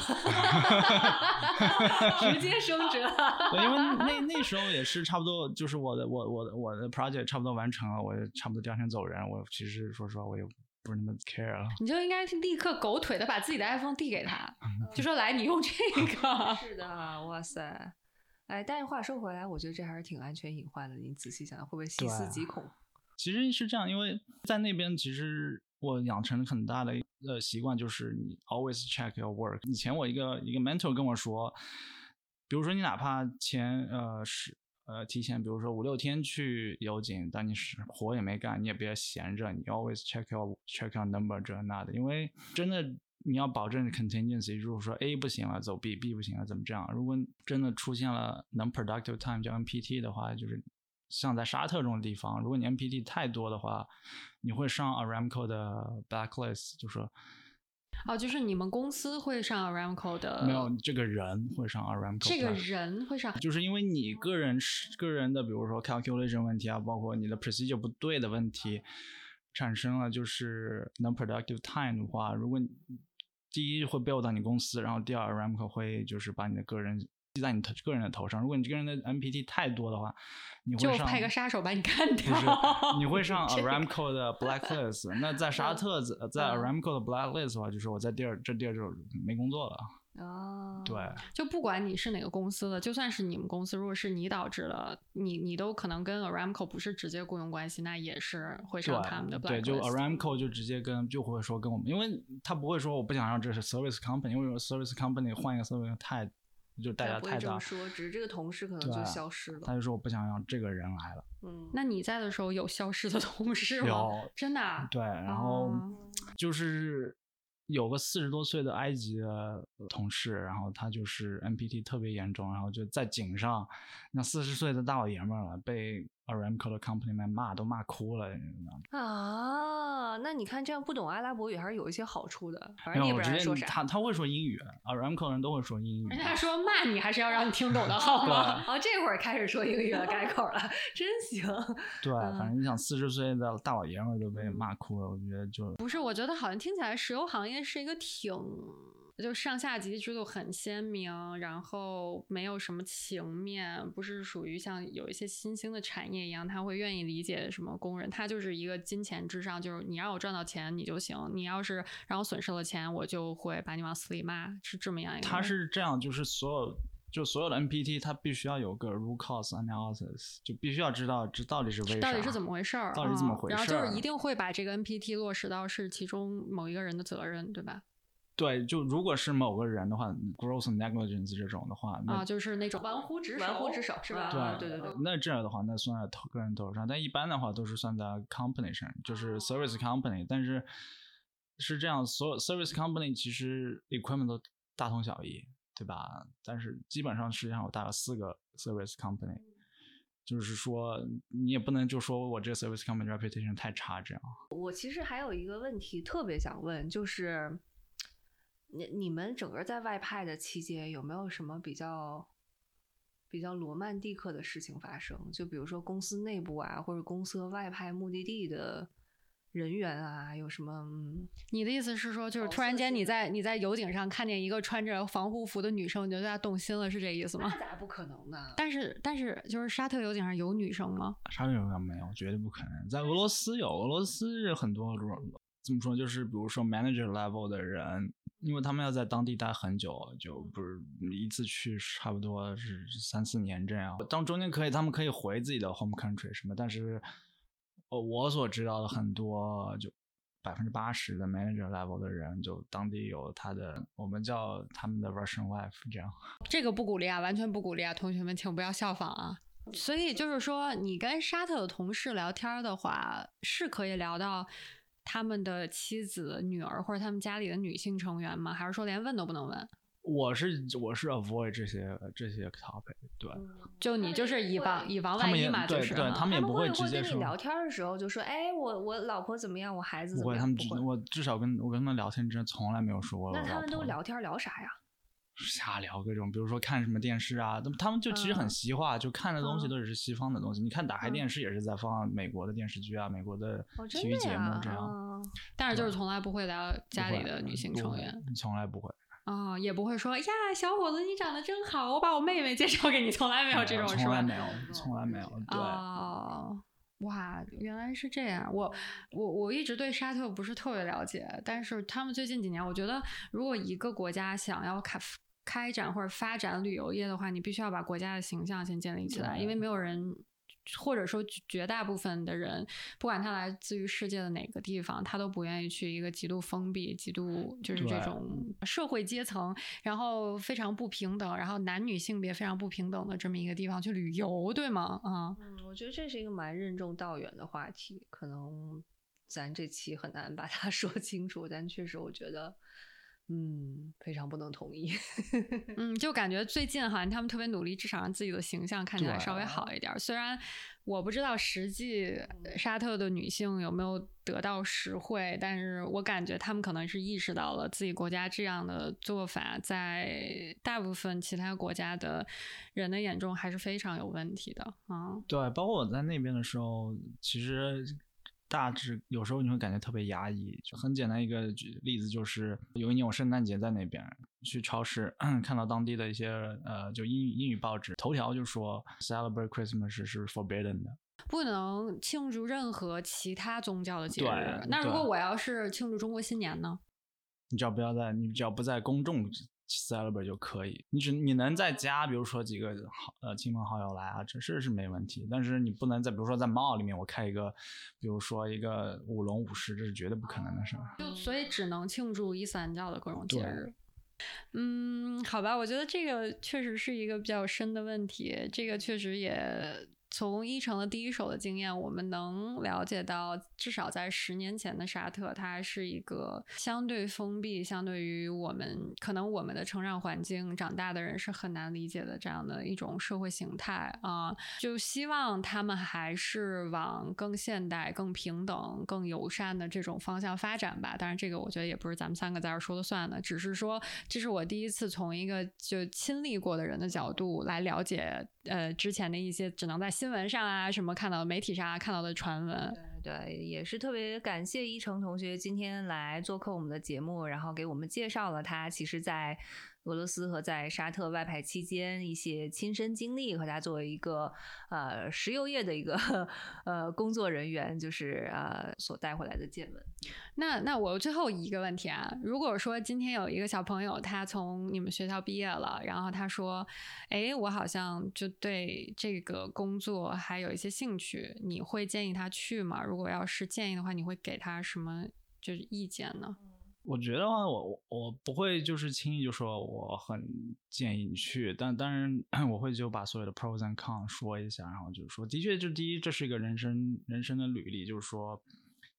直接升职了。对，因为那那时候也是差不多，就是我的我我的我的 project 差不多完成了，我也差不多第二天走人，我其实说实话我也不是那么 care 了。你就应该立刻狗腿的把自己的 iPhone 递给他，嗯就说来你用这个。是的，哇塞！哎，但是话说回来，我觉得这还是挺安全隐患的。你仔细想想，会不会细思极恐？其实是这样，因为在那边其实我养成了很大的呃习惯，就是你 always check your work。以前我一个一个 mentor 跟我说，比如说你哪怕前呃是呃提前，比如说五六天去油井，但你是活也没干，你也别闲着，你 always check your check your number 这那的，因为真的。你要保证 contingency，如果说 A 不行了，走 B，B 不行了，怎么这样？如果真的出现了能 productive time 叫 NPT 的话，就是像在沙特这种地方，如果你 NPT 太多的话，你会上 Aramco 的 blacklist，就说哦，就是你们公司会上 Aramco 的，没有这个人会上 Aramco，这个人会上。就是因为你个人是个人的，比如说 calculation 问题啊，包括你的 procedure 不对的问题，产生了就是 non-productive time 的话，如果你第一会 bill 到你公司，然后第二 Aramco 会就是把你的个人记在你个人的头上。如果你这个人的 MPT 太多的话，你会就上派个杀手把你干不掉。是，你会上 Aramco 的 blacklist。那在沙特在 Aramco 的 blacklist 的话，就是我在第二这第二就没工作了。哦，对，就不管你是哪个公司的，就算是你们公司，如果是你导致了，你你都可能跟 Aramco 不是直接雇佣关系，那也是会上他们的对，对，就 Aramco 就直接跟就会说跟我们，因为他不会说我不想让这是 service company，因为 service company 换一个 service 太就代价太大不会这么。说，只是这个同事可能就消失了。他就说我不想让这个人来了。嗯，那你在的时候有消失的同事吗？有真的啊？对，然后哦就是有个四十多岁的埃及的同事，然后他就是 NPT 特别严重，然后就在井上，那四十岁的大老爷们儿了，被 Aramco 的 company man 骂都骂哭了，你知道吗？啊，那你看这样不懂阿拉伯语还是有一些好处的，反正没有，你也不我直接知道说啥。他他会说英语，Aramco 人都会说英语。人家说骂你还是要让你听懂的 好吗？哦，这会儿开始说英语了，改口了，真行。对，嗯反正你想四十岁的大老爷们儿都被骂哭了，我觉得就不是，我觉得好像听起来石油行业是一个挺。就上下级制度很鲜明，然后没有什么情面，不是属于像有一些新兴的产业一样，他会愿意理解什么工人，他就是一个金钱至上，就是你让我赚到钱你就行，你要是让我损失了钱，我就会把你往死里骂，是这么样一个。他是这样，就是所有就所有的 NPT，它必须要有个 root cause analysis，就必须要知道这到底是为啥，到底是怎么回事儿，到底怎么嗯然后回事儿就是一定会把这个 NPT 落实到是其中某一个人的责任，对吧？对，就如果是某个人的话，gross negligence 这种的话，那、啊，就是那种玩忽职守玩忽职守是吧？啊对对对对那这样的话，那算在头个人头上，但一般的话都是算在 company 上，就是哦 service company，但是是这样，所有 service company 其实 equipment 都大同小异，对吧？但是基本上实际上有大概四个 service company，就是说你也不能就说我这个 service company reputation 太差这样。我其实还有一个问题特别想问，就是你你们整个在外派的期间有没有什么比较比较罗曼蒂克的事情发生？就比如说公司内部啊，或者公司外派目的地的人员啊，有什么？嗯你的意思是说，就是突然间你在你在游艇上看见一个穿着防护服的女生，你就对她动心了，是这意思吗那？咋不可能呢？但是但是，就是沙特游艇上有女生吗？沙特油井没有，绝对不可能。在俄罗斯有，俄罗斯是很多怎么说，就是比如说 manager level 的人，因为他们要在当地待很久，就不是一次去差不多是三四年这样。当中间可以，他们可以回自己的 home country 什么，但是呃，我所知道的很多就。百分之八十的 manager level 的人，就当地有他的，我们叫他们的 Russian wife 这样。这个不鼓励啊，完全不鼓励啊！同学们，请不要效仿啊。所以就是说，你跟沙特的同事聊天的话，是可以聊到他们的妻子、女儿或者他们家里的女性成员吗？还是说连问都不能问？我是我是 avoid 这些这些 topic，对。就你就是以防以防万一嘛，就是对他们也不会会直接说跟你聊天的时候就说，哎，我我老婆怎么样，我孩子，怎么样？他们只不会我至少跟我跟他们聊天之前从来没有说过那他们都聊天聊啥呀？瞎聊各种，比如说看什么电视啊，他们他们就其实很嗯西化，就看的东西嗯都是西方的东西。你看打开嗯电视也是在放美国的电视剧啊，美国的体育节目这样。啊但是就是从来不会聊家里的女性成员从来不会。啊、也不会说呀，小伙子你长得真好，我把我妹妹介绍给你，从来没有这种是吧？从来没有，从来没有。对，哦，哇，原来是这样。我我我一直对沙特不是特别了解，但是他们最近几年，我觉得如果一个国家想要开开展或者发展旅游业的话，你必须要把国家的形象先建立起来，因为没有人。或者说绝大部分的人，不管他来自于世界的哪个地方，他都不愿意去一个极度封闭、极度就是这种社会阶层，然后非常不平等，然后男女性别非常不平等的这么一个地方去旅游，对吗？啊、嗯，我觉得这是一个蛮任重道远的话题，可能咱这期很难把它 说清楚，但确实我觉得，嗯，非常不能同意。嗯，就感觉最近好像他们特别努力，至少让自己的形象看起来稍微好一点儿。虽然我不知道实际呃沙特的女性有没有得到实惠，但是我感觉他们可能是意识到了自己国家这样的做法，在大部分其他国家的人的眼中还是非常有问题的啊。对，包括我在那边的时候，其实大致有时候你会感觉特别压抑。就很简单一个举例子，就是有一年我圣诞节在那边去超市 看到当地的一些呃，就英语英语报纸头条就说 Celebrate Christmas 是 forbidden 的。不能庆祝任何其他宗教的节日。那如果我要是庆祝中国新年呢？你只要不要在，你只要不在公众 celebrate 就可以。你只你能在家，比如说几个好呃亲朋好友来啊，这是是没问题。但是你不能在，比如说在 mall 里面，我开一个，比如说一个舞龙舞狮，这是绝对不可能的事儿。就所以只能庆祝伊斯兰教的各种节日。嗯，好吧，我觉得这个确实是一个比较深的问题，这个确实也。从一成的第一手的经验，我们能了解到，至少在十年前的沙特，它是一个相对封闭、相对于我们可能我们的成长环境长大的人是很难理解的这样的一种社会形态啊。就希望他们还是往更现代、更平等、更友善的这种方向发展吧。当然，这个我觉得也不是咱们三个在这儿说了算的，只是说这是我第一次从一个就亲历过的人的角度来了解，呃，之前的一些只能在。新闻上啊，什么看到媒体上啊看到的传闻，对，也是特别感谢一成同学今天来做客我们的节目，然后给我们介绍了他其实，在。俄罗斯和在沙特外派期间一些亲身经历，和他作为一个呃石油业的一个 呃工作人员，就是呃所带回来的见闻。那那我最后一个问题啊，如果说今天有一个小朋友他从你们学校毕业了，然后他说，哎，我好像就对这个工作还有一些兴趣，你会建议他去吗？如果要是建议的话，你会给他什么就是意见呢？我觉得话，我我我不会就是轻易就说我很建议你去，但当然我会就把所有的 pros and cons 说一下，然后就是说，的确，就第一，这是一个人生人生的履历，就是说，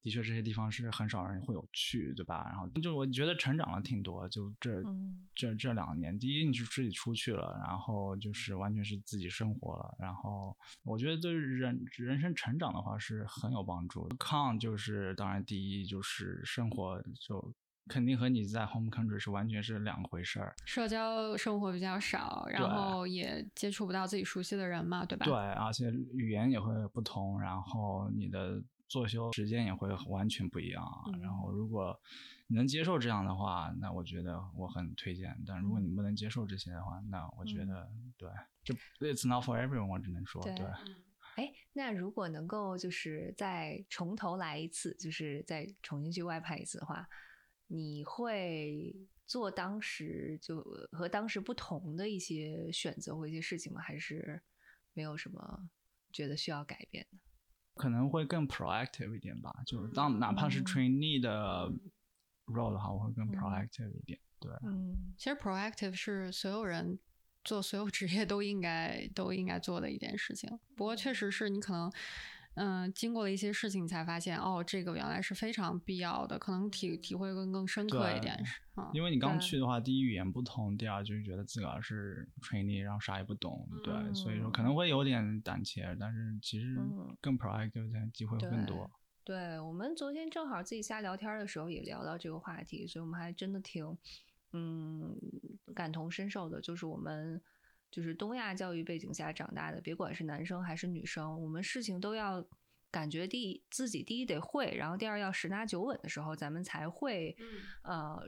的确这些地方是很少人会有去，对吧？然后就我觉得成长了挺多，就这这这两年，第一你是自己出去了，然后就是完全是自己生活了，然后我觉得对人人生成长的话是很有帮助。con 就是当然第一就是生活就。肯定和你在 home country 是完全是两回事儿，社交生活比较少，然后也接触不到自己熟悉的人嘛，对吧？对，而且语言也会不同，然后你的作息时间也会完全不一样。然后如果你能接受这样的话，那我觉得我很推荐。但如果你不能接受这些的话，那我觉得对，就 it's not for everyone，我只能说对。哎，那如果能够就是再从头来一次，就是再重新去外派一次的话。你会做当时就和当时不同的一些选择或一些事情吗？还是没有什么觉得需要改变的？可能会更 proactive 一点吧。就是当哪怕是 trainee 的 role 的话，我会更 proactive 一点。对，嗯，其实 proactive 是所有人做所有职业都应该都应该做的一件事情。不过确实是你可能。嗯，经过了一些事情，才发现哦，这个原来是非常必要的，可能体体会更更深刻一点。是啊，因为你刚去的话，第一语言不通，第二就是觉得自个儿是 trainee，然后啥也不懂，对，所以说可能会有点胆怯，但是其实更 proactive 的机会更多。对我们昨天正好自己瞎聊天的时候也聊到这个话题，所以我们还真的挺嗯感同身受的，就是我们。就是东亚教育背景下长大的，别管是男生还是女生，我们事情都要感觉第一自己第一得会，然后第二要十拿九稳的时候，咱们才会呃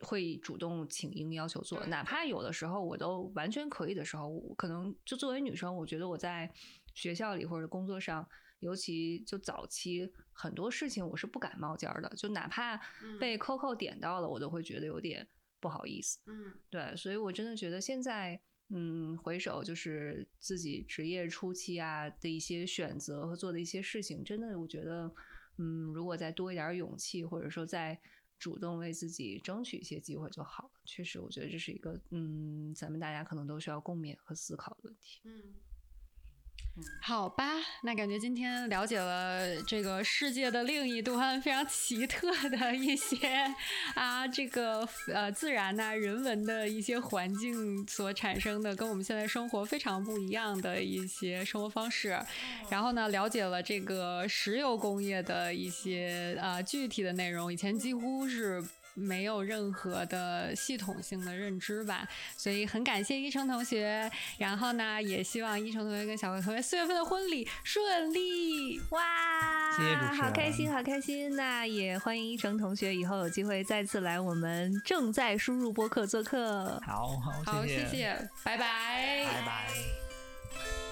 会主动请缨要求做。哪怕有的时候我都完全可以的时候，可能就作为女生，我觉得我在学校里或者工作上，尤其就早期很多事情我是不敢冒尖儿的，就哪怕被 Coco 点到了，我都会觉得有点不好意思。嗯，对，所以我真的觉得现在。嗯，回首就是自己职业初期啊的一些选择和做的一些事情，真的，我觉得，嗯，如果再多一点勇气，或者说再主动为自己争取一些机会就好了。确实，我觉得这是一个，嗯，咱们大家可能都需要共勉和思考的问题。嗯。好吧，那感觉今天了解了这个世界的另一端非常奇特的一些 啊，这个呃自然呐、人文的一些环境所产生的，跟我们现在生活非常不一样的一些生活方式。然后呢，了解了这个石油工业的一些啊具体的内容，以前几乎是。没有任何的系统性的认知吧，所以很感谢一成同学。然后呢，也希望一成同学跟小慧同学四月份的婚礼顺利。哇，谢谢主持人，好开心，好开心。那也欢迎一成同学以后有机会再次来我们正在输入播客做客。好好，好，谢谢，拜拜，拜拜。